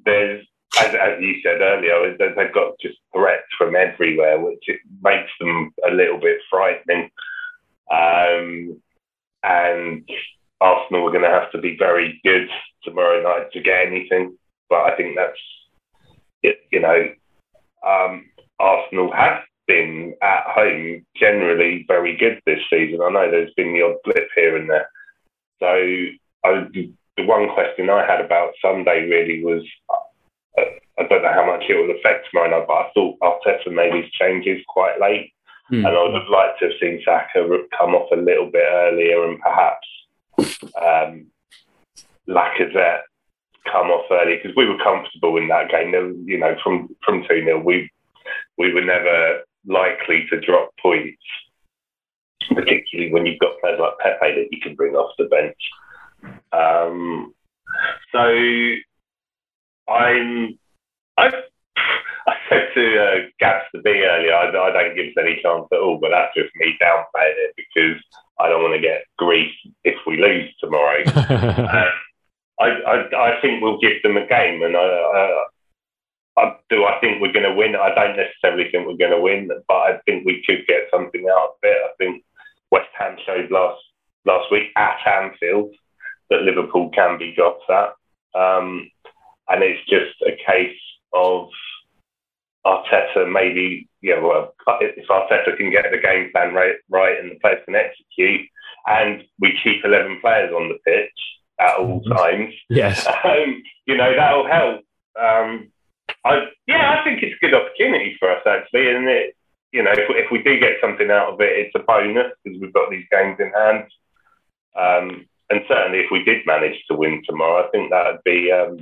[SPEAKER 3] there's, as, as you said earlier, they've got just threats from everywhere, which makes them a little bit frightening. Um, and Arsenal are going to have to be very good tomorrow night to get anything. But I think that's, you know, um, Arsenal have been at home generally very good this season. I know there's been the odd blip here and there. So I, the one question I had about Sunday really was I don't know how much it will affect tomorrow but I thought Arteta made his changes quite late. Mm. And I would have liked to have seen Saka come off a little bit earlier and perhaps um, Lacazette come off early because we were comfortable in that game. You know, from from two 0 we we were never likely to drop points, particularly when you've got players like Pepe that you can bring off the bench. Um, so I'm said to uh, Gabs to be earlier, I, I don't give us any chance at all, but that's just me downplaying it because I don't want to get grief if we lose tomorrow. um, I, I, I, think we'll give them a game, and I, I, I do. I think we're going to win. I don't necessarily think we're going to win, but I think we could get something out of it. I think West Ham showed last last week at Anfield that Liverpool can be got at, um, and it's just a case of Arteta maybe, yeah, well, if Arteta can get the game plan right, right and the players can execute, and we keep 11 players on the pitch at all mm-hmm. times,
[SPEAKER 2] yes,
[SPEAKER 3] um, you know, that'll help. Um, I, yeah, I think it's a good opportunity for us actually, and it, you know, if, if we do get something out of it, it's a bonus because we've got these games in hand. Um, and certainly, if we did manage to win tomorrow, I think that would be um,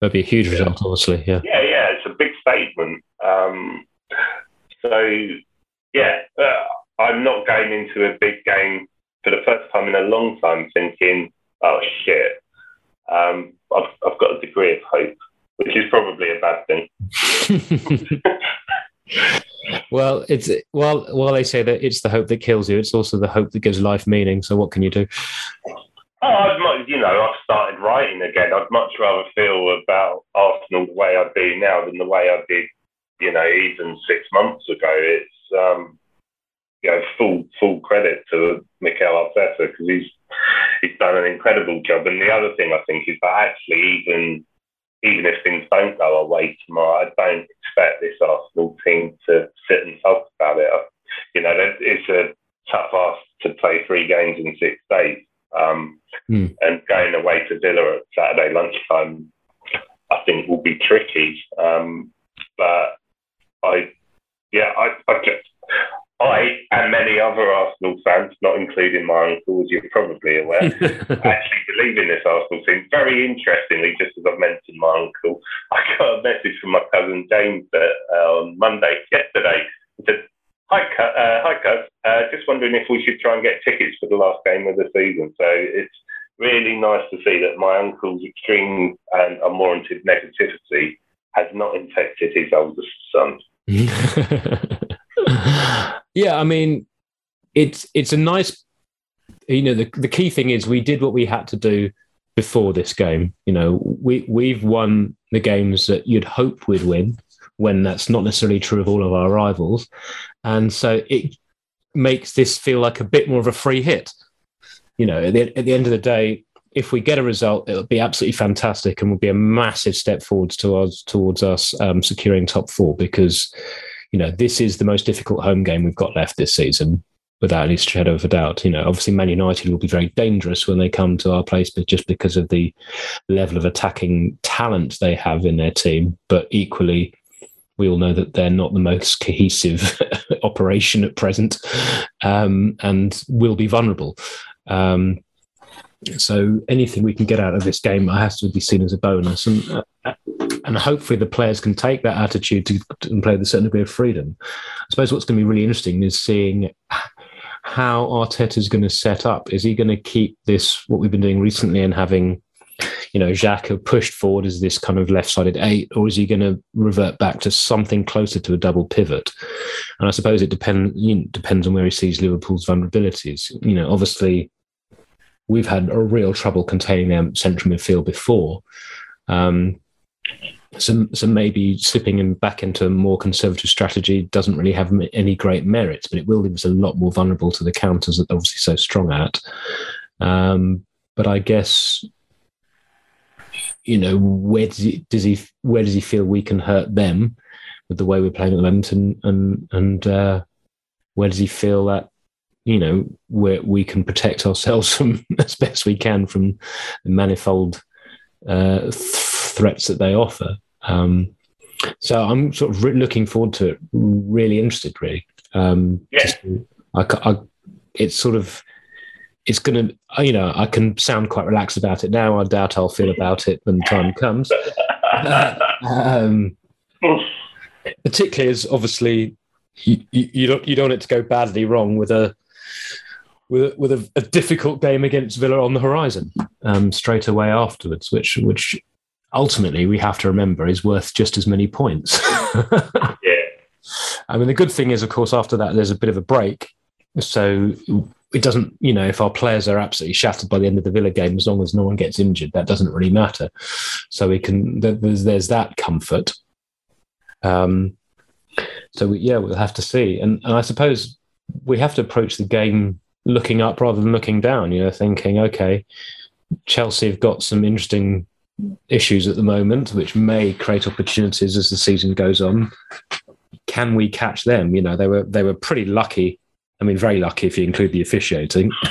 [SPEAKER 2] that'd be a huge result, obviously. Yeah,
[SPEAKER 3] yeah, yeah. It's a big statement. Um, so, yeah, uh, I'm not going into a big game for the first time in a long time thinking, oh shit. Um, I've, I've got a degree of hope, which is probably a bad thing.
[SPEAKER 2] well, it's well, while they say that it's the hope that kills you, it's also the hope that gives life meaning. So, what can you do?
[SPEAKER 3] Oh, I'd much, you know, I've started writing again. I'd much rather feel about Arsenal the way I do now than the way I did you know, even six months ago, it's um, you know full full credit to Mikel Arteta because he's he's done an incredible job. And the other thing I think is that actually even even if things don't go our way tomorrow, I don't expect this Arsenal team to sit and talk about it. You know, it's a tough ask to play three games in six days. Um, mm. And going away to Villa at Saturday lunchtime, I think will be tricky. Um, but I, yeah, I, I just, I and many other Arsenal fans, not including my uncle, as you're probably aware, actually believe in this Arsenal team. Very interestingly, just as I've mentioned my uncle, I got a message from my cousin James that, uh, on Monday, yesterday. He said, Hi, uh, hi, cuz. Uh, just wondering if we should try and get tickets for the last game of the season. So it's really nice to see that my uncle's extreme and unwarranted negativity has not infected his oldest son.
[SPEAKER 2] yeah, I mean, it's it's a nice, you know, the the key thing is we did what we had to do before this game. You know, we we've won the games that you'd hope we'd win when that's not necessarily true of all of our rivals, and so it makes this feel like a bit more of a free hit. You know, at the, at the end of the day, if we get a result, it'll be absolutely fantastic and will be a massive step forwards towards towards us um, securing top four because you know this is the most difficult home game we've got left this season without any shadow of a doubt. You know, obviously Man United will be very dangerous when they come to our place, but just because of the level of attacking talent they have in their team, but equally. We all know that they're not the most cohesive operation at present, um, and will be vulnerable. Um, so anything we can get out of this game has to be seen as a bonus, and uh, and hopefully the players can take that attitude to, and play with a certain degree of freedom. I suppose what's going to be really interesting is seeing how Arteta is going to set up. Is he going to keep this what we've been doing recently and having, you know, Xhaka pushed forward as this kind of left-sided eight, or is he going to revert back to something closer to a double pivot? And I suppose it depends you know, depends on where he sees Liverpool's vulnerabilities. You know, obviously we've had a real trouble containing their central midfield before. Um, so, so maybe slipping him back into a more conservative strategy doesn't really have any great merits, but it will leave us a lot more vulnerable to the counters that they're obviously so strong at. Um, but I guess, you know, where does he, does he where does he feel we can hurt them with the way we're playing at the moment, and and and uh, where does he feel that you know, where we can protect ourselves from as best we can from the manifold uh, th- threats that they offer. Um, so I'm sort of re- looking forward to it. Really interested, really. Um,
[SPEAKER 3] yeah.
[SPEAKER 2] I, I, it's sort of it's going to you know I can sound quite relaxed about it now. I doubt I'll feel about it when the time comes. um, particularly as obviously you, you, you, don't you don't want it to go badly wrong with a with with a, a, difficult game against Villa on the horizon um, straight away afterwards, which which ultimately we have to remember is worth just as many points.
[SPEAKER 3] yeah.
[SPEAKER 2] I mean, the good thing is, of course, after that there's a bit of a break, so it doesn't, you know, if our players are absolutely shattered by the end of the Villa game, as long as no one gets injured, that doesn't really matter. So we can there's there's that comfort. Um, so we, yeah, we'll have to see, and, and I suppose we have to approach the game looking up rather than looking down, you know, thinking, okay, Chelsea have got some interesting issues at the moment, which may create opportunities as the season goes on. Can we catch them? You know, they were they were pretty lucky. I mean, very lucky if you include the officiating.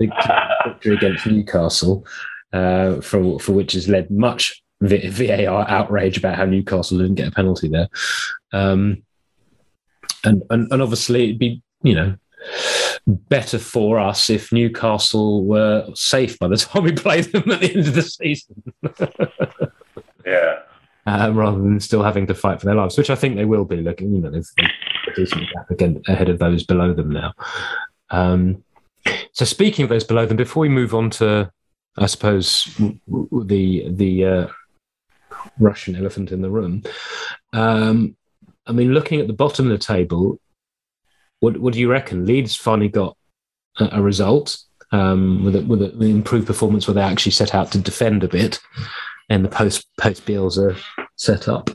[SPEAKER 2] victory against Newcastle, uh, for for which has led much VAR outrage about how Newcastle didn't get a penalty there. Um, and, and and obviously it'd be you know better for us if Newcastle were safe by the time we play them at the end of the season.
[SPEAKER 3] yeah.
[SPEAKER 2] Uh, rather than still having to fight for their lives, which I think they will be. Looking, you know, they've gap again ahead of those below them now. Um, so, speaking of those below them, before we move on to, I suppose, the the uh, Russian elephant in the room, um, I mean, looking at the bottom of the table, what, what do you reckon? Leeds finally got a, a result um, with, a, with an improved performance where they actually set out to defend a bit and the post post Bielsa set up.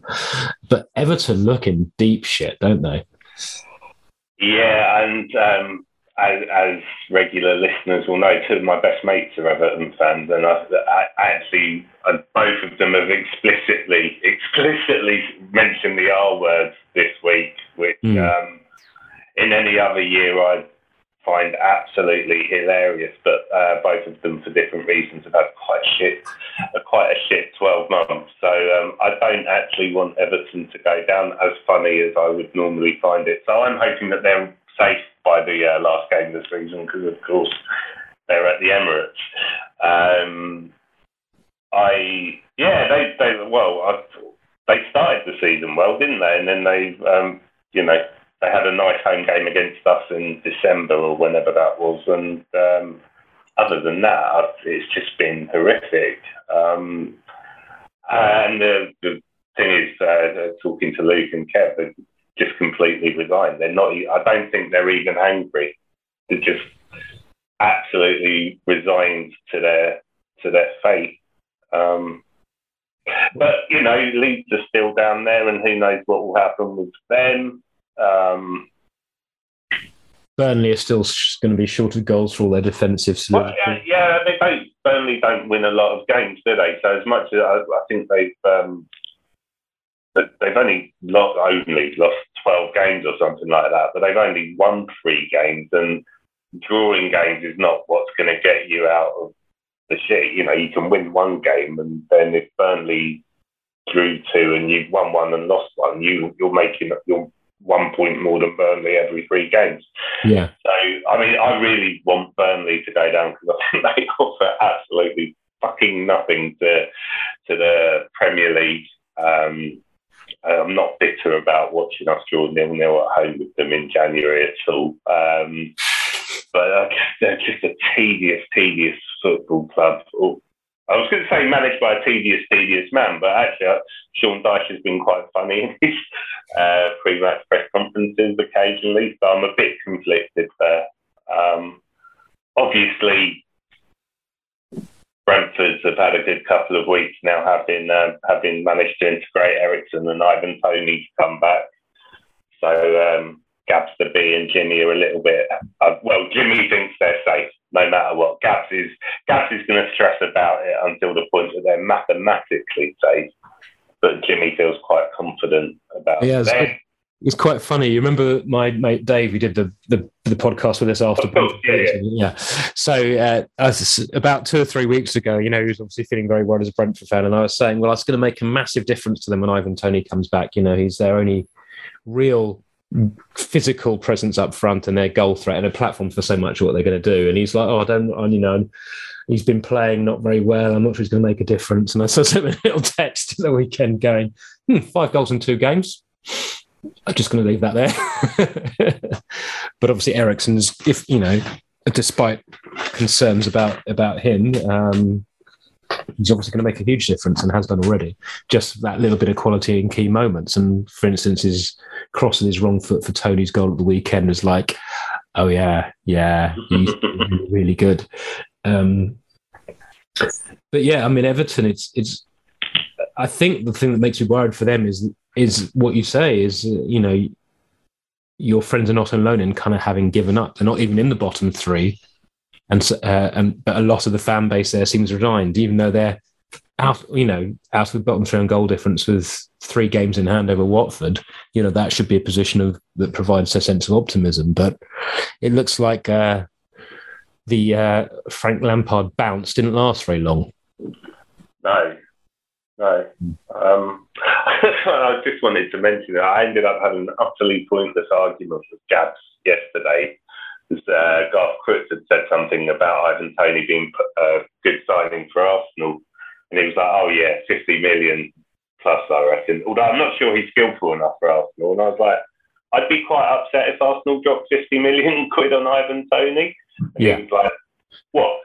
[SPEAKER 2] But Everton look in deep shit, don't they?
[SPEAKER 3] Yeah, and um, as, as, regular listeners will know, two of my best mates are Everton fans, and I, I actually uh, both of them have explicitly explicitly mentioned the R words this week, which mm. um, in any other year I'd find absolutely hilarious. But uh, both of them, for different reasons, have had quite a shit, quite a shit twelve months. So um, I don't actually want Everton to go down as funny as I would normally find it. So I'm hoping that they're safe by the uh, last game the season because, of course, they're at the Emirates. Um, I yeah, they they well, I, they started the season well, didn't they? And then they um, you know they had a nice home game against us in December or whenever that was, and um, other than that, it's just been horrific. Um, and the, thing is, uh, talking to Luke and Kev, they're just completely resigned. They're not. I don't think they're even angry. They're just absolutely resigned to their to their fate. Um, but you know, Leeds are still down there, and who knows what will happen with them. Um,
[SPEAKER 2] Burnley are still going to be short of goals for all their defensive
[SPEAKER 3] well, yeah, yeah, they don't. Burnley don't win a lot of games, do they? So as much as I, I think they've um, they've only lost only lost twelve games or something like that, but they've only won three games, and drawing games is not what's going to get you out of the shit. You know, you can win one game, and then if Burnley drew two and you've won one and lost one, you you're making you're one point more than Burnley every three games.
[SPEAKER 2] Yeah.
[SPEAKER 3] So I mean, I really want Burnley to go down because I think they offer absolutely fucking nothing to to the Premier League. Um, I'm not bitter about watching us draw nil nil at home with them in January at all. Um, but uh, they're just a tedious, tedious football club. Oh, I was going to say managed by a tedious, tedious man, but actually, uh, Sean Dyche has been quite funny in his uh, pre-match press conferences occasionally, so I'm a bit conflicted there. Um, obviously, Brentford have had a good couple of weeks now, having uh, having managed to integrate Eriksen and Ivan Toney to come back. So um, Gabs the B and Jimmy are a little bit. Uh, well, Jimmy thinks they're safe no matter what. Gabs is Gabs is going to stress about it until the point that they're mathematically safe. But Jimmy feels quite confident about
[SPEAKER 2] yeah, it. It's quite funny. You remember my mate Dave, We did the the, the podcast with us after.
[SPEAKER 3] Course, yeah, yeah.
[SPEAKER 2] yeah, So uh, about two or three weeks ago, you know, he was obviously feeling very worried as a Brentford fan, and I was saying, well, it's going to make a massive difference to them when Ivan Toney comes back. You know, he's their only real physical presence up front and their goal threat and a platform for so much of what they're going to do. And he's like, oh, I don't, I, you know, he's been playing not very well. I'm not sure he's going to make a difference. And I saw a little text the weekend going, hmm, five goals in two games. I'm just going to leave that there. but obviously, Eriksen's, if you know, despite concerns about about him, um, he's obviously going to make a huge difference and has done already. Just that little bit of quality in key moments. And for instance, his crossing his wrong foot for Toney's goal at the weekend was like, oh yeah, yeah, he's really good. Um, but yeah, I mean, Everton, it's it's. I think the thing that makes me worried for them is is what you say is you know your friends are not alone in kind of having given up. They're not even in the bottom three and uh, and but a lot of the fan base there seems resigned, even though they're out, you know, out of the bottom three on goal difference with three games in hand over Watford. You know that should be a position of that provides a sense of optimism. But it looks like uh, the uh, Frank Lampard bounce didn't last very long.
[SPEAKER 3] No, no. Um, I just wanted to mention that I ended up having an utterly pointless argument with Gabs yesterday uh, Garth Crooks had said something about Ivan Toney being a good signing for Arsenal, and he was like, "Oh yeah, 50 million plus, I reckon." Although I'm not sure he's skillful enough for Arsenal, and I was like, "I'd be quite upset if Arsenal dropped 50 million quid on Ivan Toney." And yeah. he was like, "What?"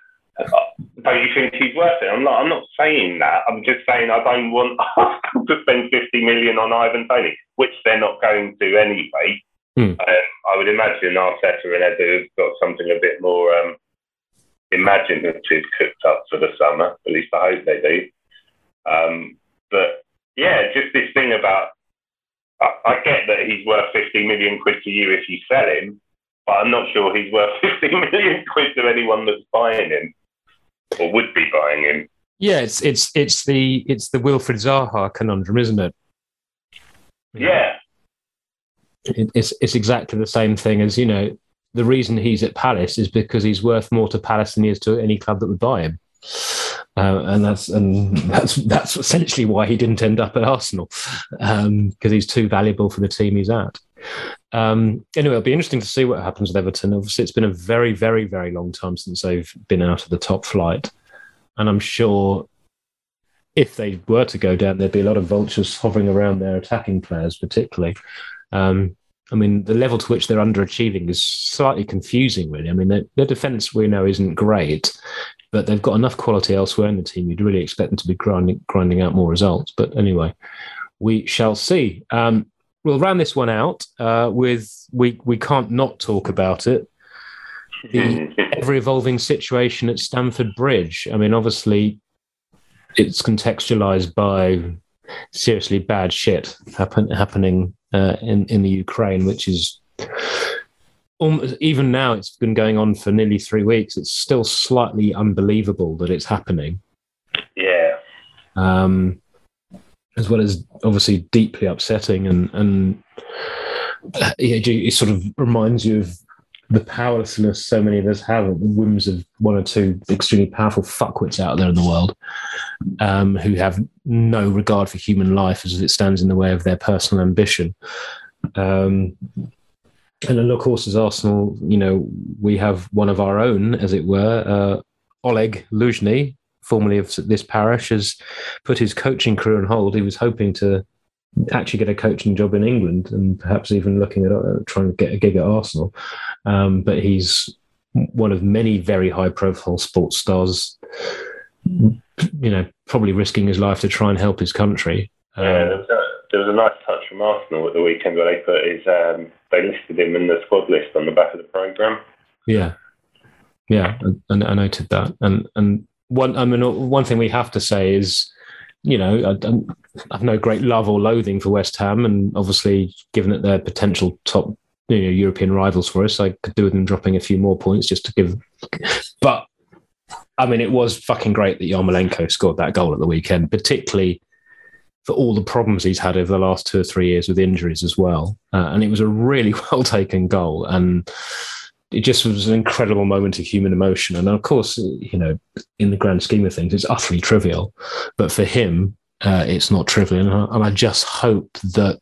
[SPEAKER 3] Don't you think he's worth it? I'm not. I'm not saying that. I'm just saying I don't want Arsenal to spend 50 million on Ivan Toney, which they're not going to anyway.
[SPEAKER 2] Hmm.
[SPEAKER 3] Um, I would imagine Arteta and Edu have got something a bit more um, imaginative cooked up for the summer. At least I hope they do. Um, but yeah, just this thing about I, I, get that he's worth 50 million quid to you if you sell him, but I'm not sure he's worth 50 million quid to anyone that's buying him or would be buying him.
[SPEAKER 2] Yeah, it's it's it's the it's the Wilfried Zaha conundrum, isn't it?
[SPEAKER 3] Yeah,
[SPEAKER 2] it's it's exactly the same thing as you know the reason he's at Palace is because he's worth more to Palace than he is to any club that would buy him. Uh, and that's and that's that's essentially why he didn't end up at Arsenal because um, he's too valuable for the team he's at. Um, anyway, it'll be interesting to see what happens with Everton. Obviously, it's been a very, very, very long time since they've been out of the top flight, and I'm sure if they were to go down, there'd be a lot of vultures hovering around their attacking players, particularly. Um, I mean, the level to which they're underachieving is slightly confusing, really. I mean, their, their defence we know isn't great, but they've got enough quality elsewhere in the team. You'd really expect them to be grinding, grinding out more results. But anyway, we shall see. Um, we'll round this one out uh, with we we can't not talk about it. the ever evolving situation at Stamford Bridge. I mean, obviously, it's contextualized by seriously bad shit happen, happening uh, in in the Ukraine, which is almost, even now it's been going on for nearly three weeks. It's still slightly unbelievable that it's happening.
[SPEAKER 3] Yeah.
[SPEAKER 2] Um, as well as obviously deeply upsetting and and uh, it sort of reminds you of the powerlessness so many of us have at the whims of one or two extremely powerful fuckwits out there in the world um, who have no regard for human life as it stands in the way of their personal ambition. Um, and then, of course, as Arsenal, you know, we have one of our own, as it were, uh, Oleg Luzhny, formerly of this parish, has put his coaching career on hold. He was hoping to actually get a coaching job in England and perhaps even looking at uh, trying to get a gig at Arsenal. Um, but he's one of many very high profile sports stars, you know, probably risking his life to try and help his country.
[SPEAKER 3] Um, yeah, there was, a, there was, a, nice touch from Arsenal at the weekend where they put his, um, they listed him in the squad list on the back of the programme.
[SPEAKER 2] Yeah. Yeah, I, I noted that. And, and one, I mean, one thing we have to say is, you know, I, have no great love or loathing for West Ham, and obviously, given that they're potential top you know, European rivals for us, I could do with them dropping a few more points just to give. But I mean, it was fucking great that Yarmolenko scored that goal at the weekend, particularly for all the problems he's had over the last two or three years with injuries as well. Uh, and it was a really well taken goal, and it just was an incredible moment of human emotion. And of course, you know, in the grand scheme of things, it's utterly trivial. But for him, uh, it's not trivial. And I, and I, just hope that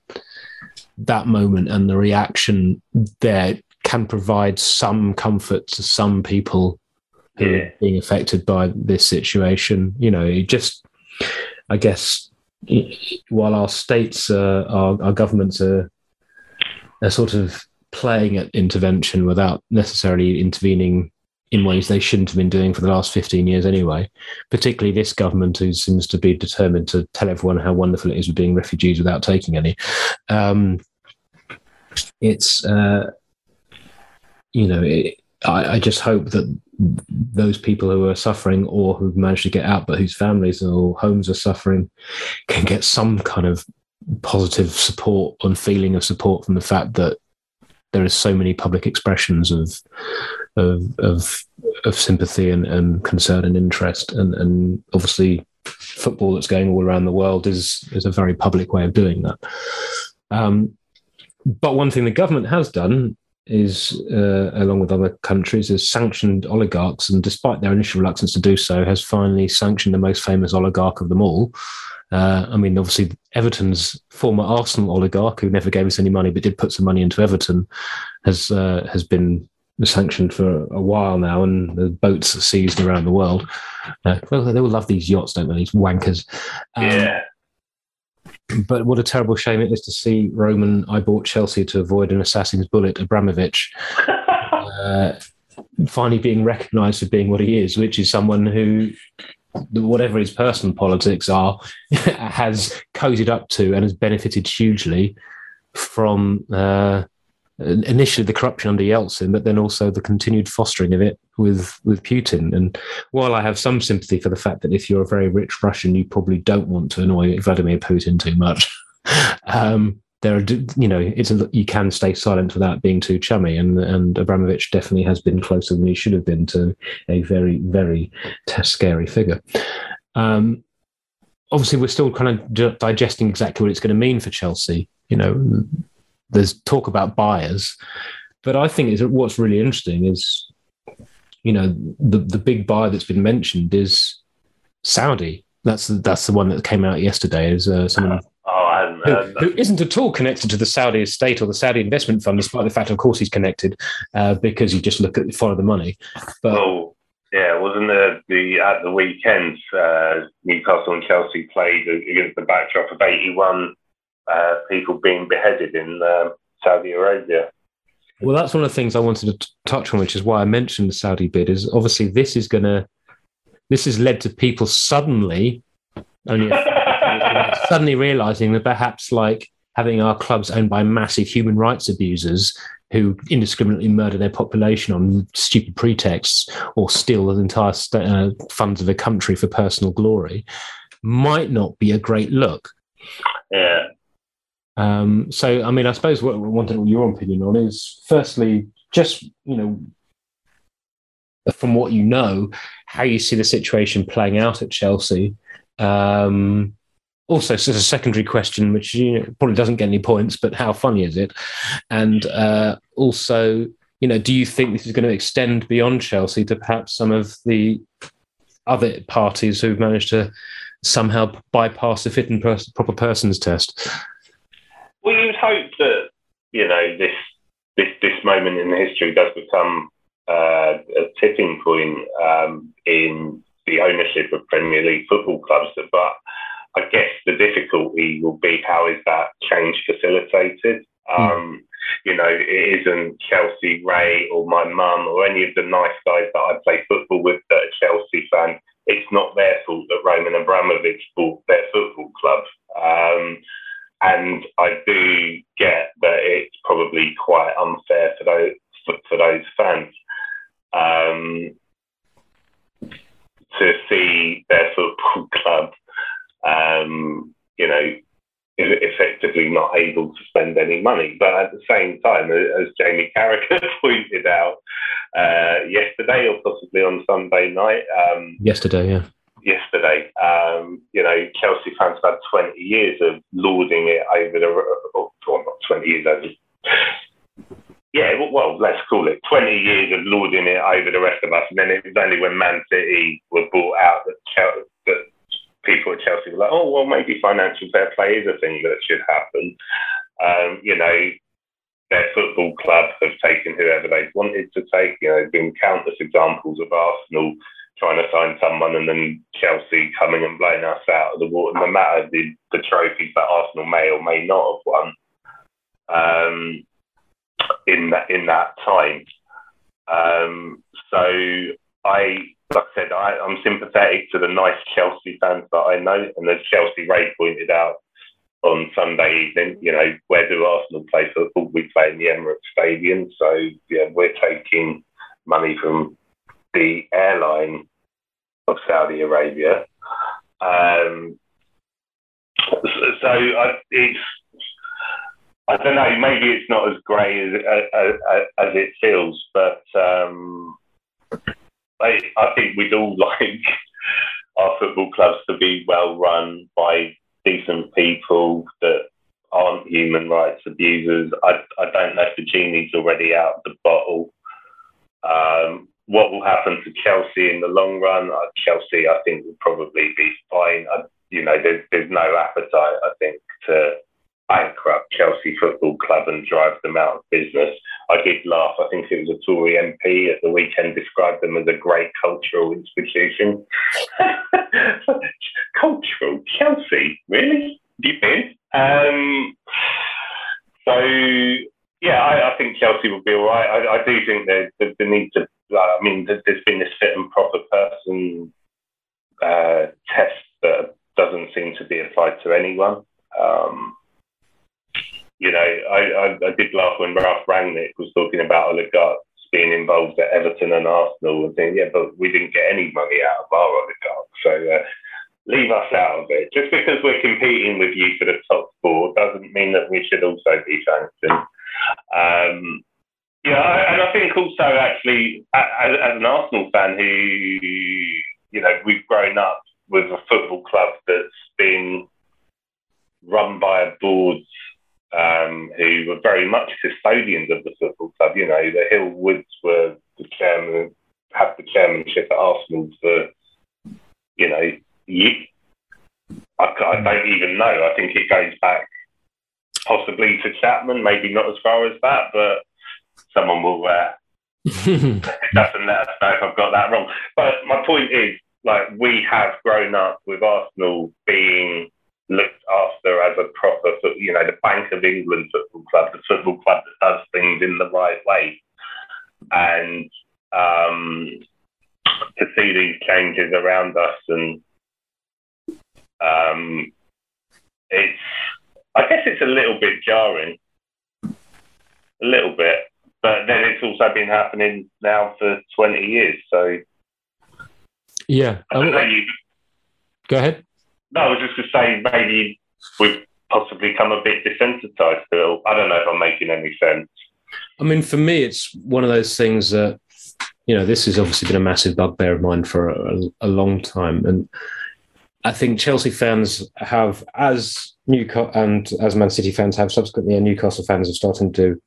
[SPEAKER 2] that moment and the reaction there can provide some comfort to some people who yeah. are being affected by this situation. You know, just, I guess, while our states, uh, our, our governments are, are sort of playing at intervention without necessarily intervening in ways they shouldn't have been doing for the last 15 years anyway, particularly this government who seems to be determined to tell everyone how wonderful it is with being refugees without taking any. Um, it's, uh, you know, it, I, I, just hope that those people who are suffering or who've managed to get out but whose families or homes are suffering can get some kind of positive support and feeling of support from the fact that there is so many public expressions of of of, of sympathy and, and concern and interest, and, and obviously football that's going all around the world is is a very public way of doing that. Um, but one thing the government has done is, uh, along with other countries, has sanctioned oligarchs, and despite their initial reluctance to do so, has finally sanctioned the most famous oligarch of them all, uh, I mean, obviously, Everton's former Arsenal oligarch, who never gave us any money but did put some money into Everton, has uh, has been sanctioned for a while now, and the boats are seized around the world. Uh, well, they will love these yachts, don't they? These wankers.
[SPEAKER 3] Um, yeah.
[SPEAKER 2] But what a terrible shame it is to see Roman. I bought Chelsea to avoid an assassin's bullet, Abramovich. uh, finally being recognised for being what he is, which is someone who whatever his personal politics are, has cozied up to and has benefited hugely from uh, initially the corruption under Yeltsin, but then also the continued fostering of it with with Putin. And while I have some sympathy for the fact that if you're a very rich Russian, you probably don't want to annoy Vladimir Putin too much. um, there are, you know, it's a, you can stay silent without being too chummy, and and Abramovich definitely has been closer than he should have been to a very very scary figure. Um, obviously, we're still kind of digesting exactly what it's going to mean for Chelsea. You know, there's talk about buyers, but I think is what's really interesting is, you know, the the big buyer that's been mentioned is Saudi. That's the, that's the one that came out yesterday. Is uh, someone who, who isn't at all connected to the Saudi estate or the Saudi investment fund, despite the fact, of course, he's connected uh, because you just look at follow the money.
[SPEAKER 3] But oh, yeah, wasn't the, the at the weekend uh, Newcastle and Chelsea played against the backdrop of eighty-one uh, people being beheaded in um, Saudi Arabia.
[SPEAKER 2] Well, that's one of the things I wanted to touch on, which is why I mentioned the Saudi bid. Is obviously this is going to this has led to people suddenly only suddenly realizing that perhaps like having our clubs owned by massive human rights abusers who indiscriminately murder their population on stupid pretexts or steal the entire st- uh, funds of a country for personal glory might not be a great look.
[SPEAKER 3] Yeah.
[SPEAKER 2] Um, so, I mean, I suppose what I wanted your opinion on is firstly, just, you know, from what you know, how you see the situation playing out at Chelsea. Um, also, so a secondary question, which you know, probably doesn't get any points, but how funny is it? And uh, also, you know, do you think this is going to extend beyond Chelsea to perhaps some of the other parties who've managed to somehow bypass the fit and proper persons test?
[SPEAKER 3] Well, you'd hope that you know this this this moment in history does become uh, a tipping point um, in the ownership of Premier League football clubs. But I guess the difficulty will be how is that change facilitated? Hmm. Um, you know, it isn't Chelsea, Ray, or my mum, or any of the nice guys that I play football with that are Chelsea fans. It's not their fault that Roman Abramovich bought their football club. Um, and I do get that it's probably quite unfair for those for, for those fans um, to see their football club, um, you know, effectively not able to spend any money. But at the same time, as Jamie Carragher pointed out uh, yesterday, or possibly on Sunday night, um,
[SPEAKER 2] yesterday, yeah.
[SPEAKER 3] Yesterday, um, you know, Chelsea fans have had 20 years of lording it over the, or, or not 20 years, over yeah, well, let's call it 20 years of lording it over the rest of us. And then it was only when Man City were bought out that, Chelsea, that people at Chelsea were like, oh, well, maybe financial fair play is a thing that should happen. Um, you know, their football club have taken whoever they've wanted to take. You know, there's been countless examples of Arsenal trying to sign someone and then Chelsea coming and blowing us out of the water, no matter the, the trophies that Arsenal may or may not have won. Um, in that in that time. Um, so I, like I said, I, I'm sympathetic to the nice Chelsea fans that I know, and as Chelsea Ray pointed out on Sunday evening, you know, where do Arsenal play football? We play in the Emirates Stadium, so yeah, we're taking money from the airline of Saudi Arabia. Um, so I, it's I don't know. Maybe it's not as grey as, as, as it feels, but um, I, I think we'd all like our football clubs to be well run by decent people that aren't human rights abusers. I, I don't know if the genie's already out of the bottle. Um, what will happen to Chelsea in the long run? Uh, Chelsea, I think, will probably be fine. I, you know, there's, there's no appetite, I think, to bankrupt Chelsea Football Club and drive them out of business. I did laugh. I think it was a Tory MP at the weekend described them as a great cultural institution. cultural Chelsea, really? Deep in? Um, so yeah, I, I, think Chelsea will be all right. I, I do think there's the, the need to. I mean, there's been this fit and proper person uh, test that doesn't seem to be applied to anyone. Um, you know, I, I, I did laugh when Ralf Rangnick was talking about oligarchs being involved at Everton and Arsenal and saying, yeah, but we didn't get any money out of our oligarchs. So uh, leave us out of it. Just because we're competing with you for the top four doesn't mean that we should also be sanctioned. Um, yeah, and I think also actually as, as an Arsenal fan who, you know, we've grown up with a football club that's been run by a board um, who were very much custodians of the football club. You know, the Hill Woods were the chairman, had the chairmanship at Arsenal for, you know. I, I don't even know. I think it goes back possibly to Chapman, maybe not as far as that, but someone will uh, doesn't let us know if I've got that wrong. But my point is, like, we have grown up with Arsenal being looked after as a proper, you know, the Bank of England football club, the football club that does things in the right way. And um, to see these changes around us, and um, it's, I guess it's a little bit jarring, a little bit, but then it's also been happening now for 20 years. So,
[SPEAKER 2] yeah. Um, you, go ahead.
[SPEAKER 3] No, I was just to say maybe we've possibly come a bit desensitized to it. I don't know if I'm making any sense.
[SPEAKER 2] I mean, for me, it's one of those things that, you know, this has obviously been a massive bugbear of mine for a, a long time. And I think Chelsea fans have, as Newcastle and as Man City fans have subsequently, and Newcastle fans are starting to,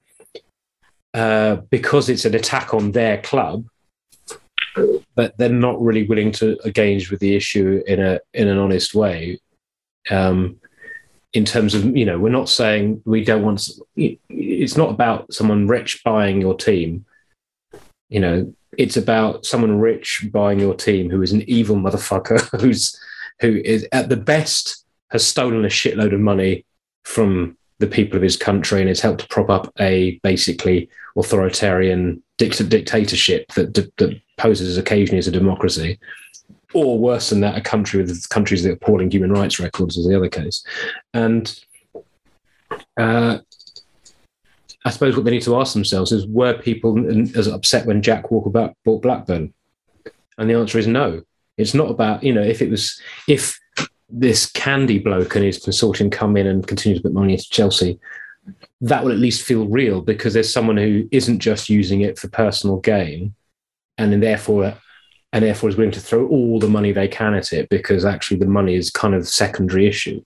[SPEAKER 2] uh, because it's an attack on their club, but they're not really willing to engage with the issue in a in an honest way. Um, in terms of you know, we're not saying we don't want. It's not about someone rich buying your team. You know, it's about someone rich buying your team who is an evil motherfucker who's who is at the best has stolen a shitload of money from the people of his country and has helped prop up a basically authoritarian dict- dictatorship that, that poses as occasionally as a democracy, or worse than that, a country with countries that are appalling human rights records, is the other case. And uh, I suppose what they need to ask themselves is: Were people as upset when Jack Walker bought Blackburn? And the answer is no. It's not about you know if it was if this Candy bloke and his consortium come in and continue to put money into Chelsea, that will at least feel real because there's someone who isn't just using it for personal gain, and then therefore and therefore is willing to throw all the money they can at it because actually the money is kind of secondary issue.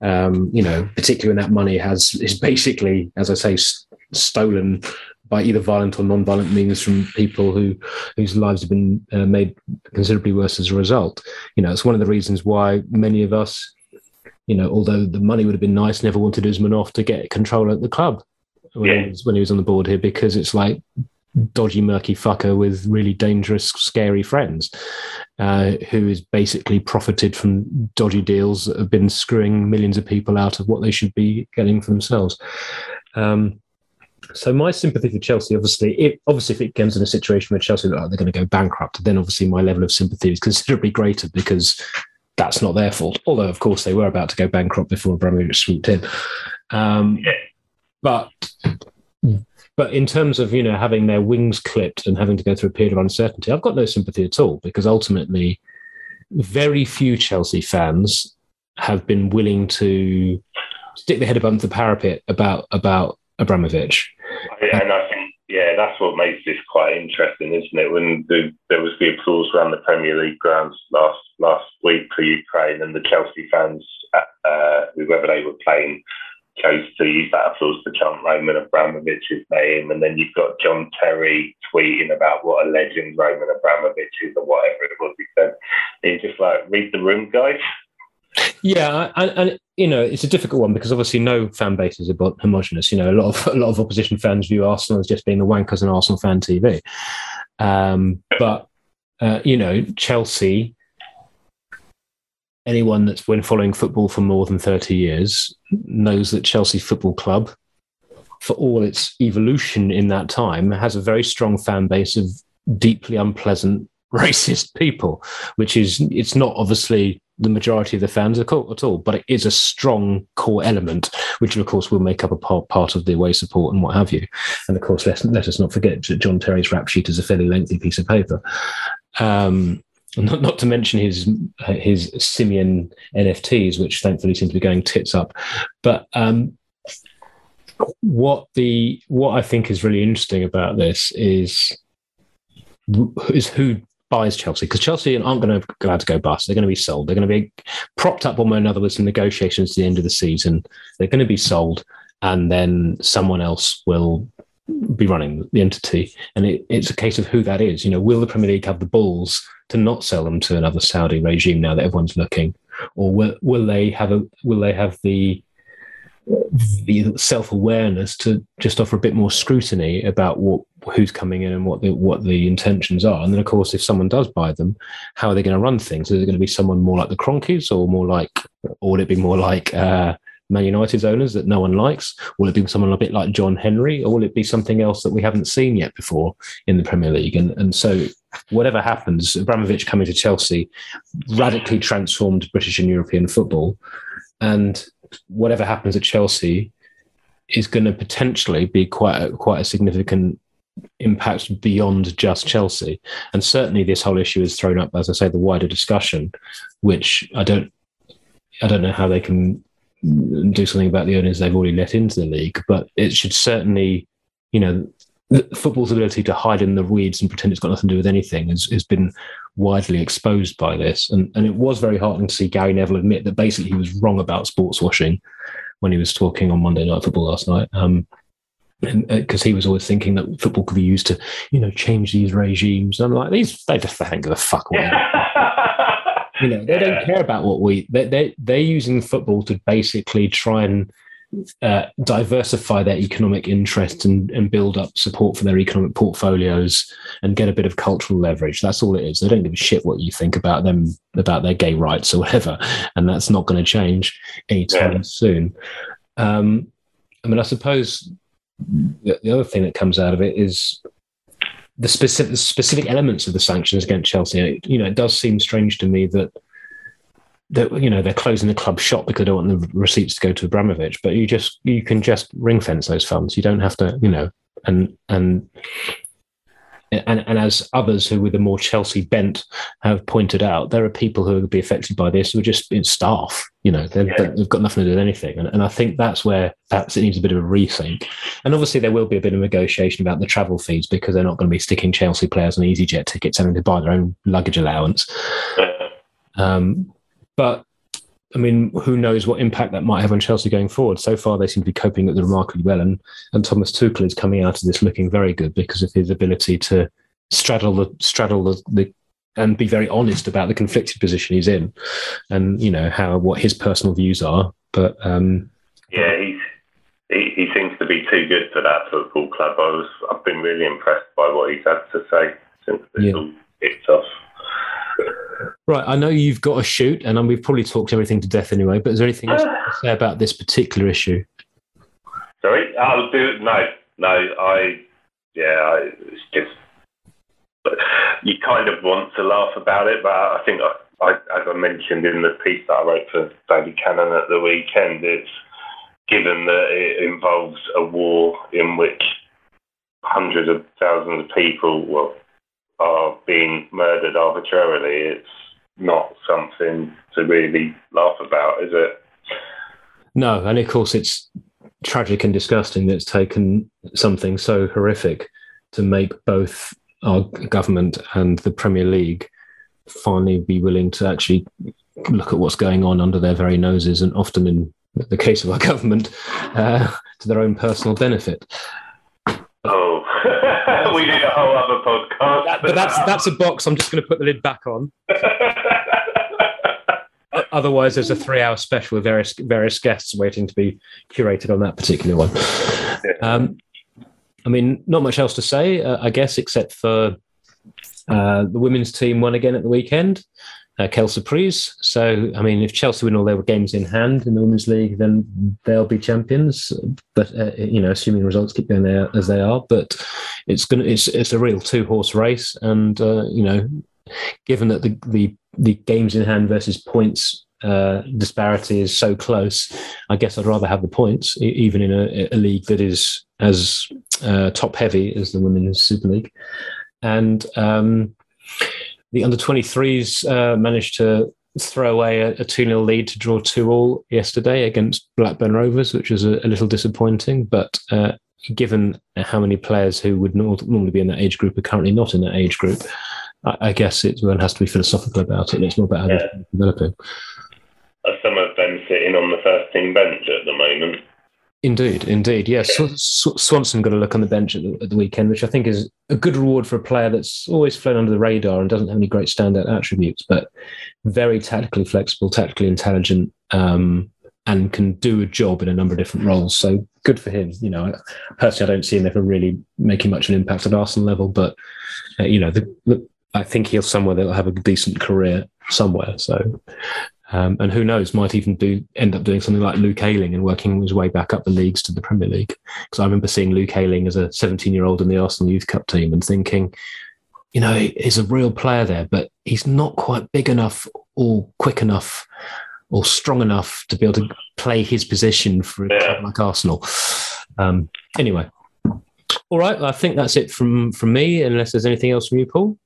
[SPEAKER 2] Um, you know, particularly when that money has is basically, as I say, s- stolen by either violent or non-violent means from people who whose lives have been uh, made considerably worse as a result. You know, it's one of the reasons why many of us, you know, although the money would have been nice, never wanted Usmanov to get control at the club when, yeah. he was, when he was on the board here because it's like dodgy, murky fucker with really dangerous, scary friends, uh, who is basically profited from dodgy deals that have been screwing millions of people out of what they should be getting for themselves. Um, so my sympathy for Chelsea, obviously, if, obviously, if it comes in a situation where Chelsea look like they're going to go bankrupt, then obviously my level of sympathy is considerably greater because that's not their fault. Although, of course, they were about to go bankrupt before Abramovich swooped in. Um, but but in terms of you know having their wings clipped and having to go through a period of uncertainty, I've got no sympathy at all because ultimately, very few Chelsea fans have been willing to stick their head above the parapet about about Abramovich.
[SPEAKER 3] And I think, yeah, that's what makes this quite interesting, isn't it? When the, there was the applause around the Premier League grounds last last week for Ukraine, and the Chelsea fans, uh, whoever they were playing, use that applause to chant Roman Abramovich's name. And then you've got John Terry tweeting about what a legend Roman Abramovich is, or whatever it was he said. And you're just like, read the room, guys.
[SPEAKER 2] Yeah, and, and, you know it's a difficult one because obviously no fan base is homogenous. You know, a lot of a lot of opposition fans view Arsenal as just being the wankers on Arsenal fan TV. Um, but uh, you know, Chelsea. Anyone that's been following football for more than thirty years knows that Chelsea Football Club, for all its evolution in that time, has a very strong fan base of deeply unpleasant racist people, which is it's not obviously the majority of the fans at all, but it is a strong core element, which of course will make up a part, part of the away support and what have you. And of course, let, let us not forget that John Terry's rap sheet is a fairly lengthy piece of paper. Um, not, not to mention his his simian NFTs, which thankfully seem to be going tits up. But um, what the what I think is really interesting about this is is who buys Chelsea because Chelsea aren't going to out to go bust. They're going to be sold. They're going to be propped up one way or another with some negotiations to the end of the season. They're going to be sold, and then someone else will be running the entity. And it, it's a case of who that is. You know, will the Premier League have the balls to not sell them to another Saudi regime now that everyone's looking, or will, will they have a will they have the the self awareness to just offer a bit more scrutiny about what who's coming in and what the what the intentions are. And then, of course, if someone does buy them, how are they going to run things? Is it going to be someone more like the Kroenkes, or more like, or would it be more like uh, Man United's owners that no one likes? Will it be someone a bit like John Henry, or will it be something else that we haven't seen yet before in the Premier League? And and so, whatever happens, Abramovich coming to Chelsea radically transformed British and European football, and whatever happens at Chelsea is going to potentially be quite a, quite a significant impact beyond just Chelsea. And certainly, this whole issue has thrown up, as I say, the wider discussion, which I don't, I don't know how they can do something about the owners they've already let into the league, but it should certainly, you know, football's ability to hide in the weeds and pretend it's got nothing to do with anything has, has been widely exposed by this. And, and it was very heartening to see Gary Neville admit that basically he was wrong about sports washing when he was talking on Monday Night Football last night. Um, because uh, he was always thinking that football could be used to, you know, change these regimes. And I'm like, these they just think of the fuck. You know, they don't care about what we. They they they're using football to basically try and uh, diversify their economic interests and, and build up support for their economic portfolios and get a bit of cultural leverage. That's all it is. They don't give a shit what you think about them, about their gay rights or whatever. And that's not going to change anytime yeah. soon. Um, I mean, I suppose the, the other thing that comes out of it is the specific specific elements of the sanctions against Chelsea. You know, it does seem strange to me that that you know they're closing the club shop because they don't want the receipts to go to Abramovich. But you just you can just ring fence those funds. You don't have to, you know, and and and, and as others who with a more Chelsea bent have pointed out, there are people who will be affected by this who are just in staff. You know, yeah. they've got nothing to do with anything, and, and I think that's where perhaps it needs a bit of a rethink. And obviously, there will be a bit of negotiation about the travel fees because they're not going to be sticking Chelsea players on EasyJet tickets, having to buy their own luggage allowance. Um, but I mean, who knows what impact that might have on Chelsea going forward? So far, they seem to be coping with it remarkably well, and and Thomas Tuchel is coming out of this looking very good because of his ability to straddle the straddle the, the and be very honest about the conflicted position he's in, and you know how what his personal views are. But um,
[SPEAKER 3] yeah, he's he, he seems to be too good for that football club. I was I've been really impressed by what he's had to say since this yeah. all kicked off.
[SPEAKER 2] Right, I know you've got a shoot, and we've probably talked everything to death anyway. But is there anything else to say about this particular issue?
[SPEAKER 3] Sorry, I'll do no, no. I yeah, I, it's just you kind of want to laugh about it, but I think I, I, as I mentioned in the piece that I wrote for Daily Cannon at the weekend, it's given that it involves a war in which hundreds of thousands of people, well, are being murdered arbitrarily, it's not something to really laugh about, is it?
[SPEAKER 2] No, and of course it's tragic and disgusting that it's taken something so horrific to make both our government and the Premier League finally be willing to actually look at what's going on under their very noses, and often in the case of our government, uh, to their own personal benefit.
[SPEAKER 3] Oh, we need a whole other podcast.
[SPEAKER 2] That, but that's that's a box. I'm just going to put the lid back on. Otherwise, there's a three-hour special with various various guests waiting to be curated on that particular one. Um, I mean, not much else to say, uh, I guess, except for uh, the women's team won again at the weekend. Uh, quelle surprise. So, I mean, if Chelsea win all their games in hand in the Women's League, then they'll be champions. But, uh, you know, assuming results keep going there as they are. But it's to, it's, it's a real two horse race. And, uh, you know, given that the, the, the games in hand versus points uh, disparity is so close, I guess I'd rather have the points, even in a, a league that is as uh, top heavy as the Women's Super League. And um, the under 23s uh, managed to throw away a, 2 0 lead to draw 2 all yesterday against Blackburn Rovers, which was a, a little disappointing. But uh, given how many players who would normally be in that age group are currently not in that age group, I, I guess it, one has to be philosophical about it. And It's more about how yeah. they're developing.
[SPEAKER 3] Are some of them sitting on the first team bench at the moment?
[SPEAKER 2] Indeed, indeed. Yes, yeah. Swanson got a look on the bench at the, at the, weekend, which I think is a good reward for a player that's always flown under the radar and doesn't have any great standout attributes, but very tactically flexible, tactically intelligent, um, and can do a job in a number of different roles. So good for him. You know, personally, I don't see him ever really making much of an impact at Arsenal level, but uh, you know, the, the, I think he'll somewhere that'll have a decent career somewhere. So um, and who knows, might even do end up doing something like Luke Ayling and working his way back up the leagues to the Premier League. Because I remember seeing Luke Ayling as a 17 year old in the Arsenal Youth Cup team and thinking, you know, he's a real player there, but he's not quite big enough or quick enough or strong enough to be able to play his position for a club like Arsenal. Um, anyway, all right. I think that's it from from me. Unless there's anything else from you, Paul.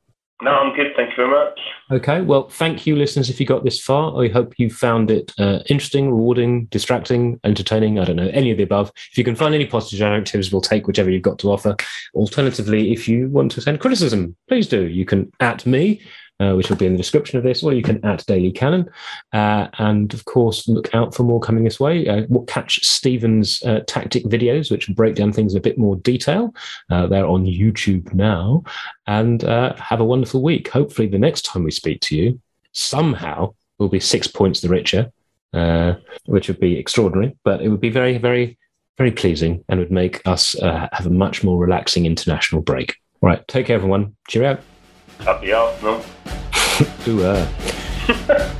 [SPEAKER 3] No, I'm good. Thank you very much.
[SPEAKER 2] Okay. Well, thank you, listeners, if you got this far. I hope you found it uh, interesting, rewarding, distracting, entertaining. I don't know, any of the above. If you can find any positive adjectives, we'll take whichever you've got to offer. Alternatively, if you want to send criticism, please do. You can at me which will be in the description of this, or you can at Daily Cannon. Uh, and of course, look out for more coming this way. Uh, we'll catch Stephen's uh, tactic videos, which break down things in a bit more detail. Uh, they're on YouTube now. And uh, have a wonderful week. Hopefully, the next time we speak to you, somehow we'll be six points the richer, which would be extraordinary, but it would be very, very, very pleasing and would make us have a much more relaxing international break. All right, take care, everyone. Cheerio.
[SPEAKER 3] Happy Arsenal.
[SPEAKER 2] Ooh, uh.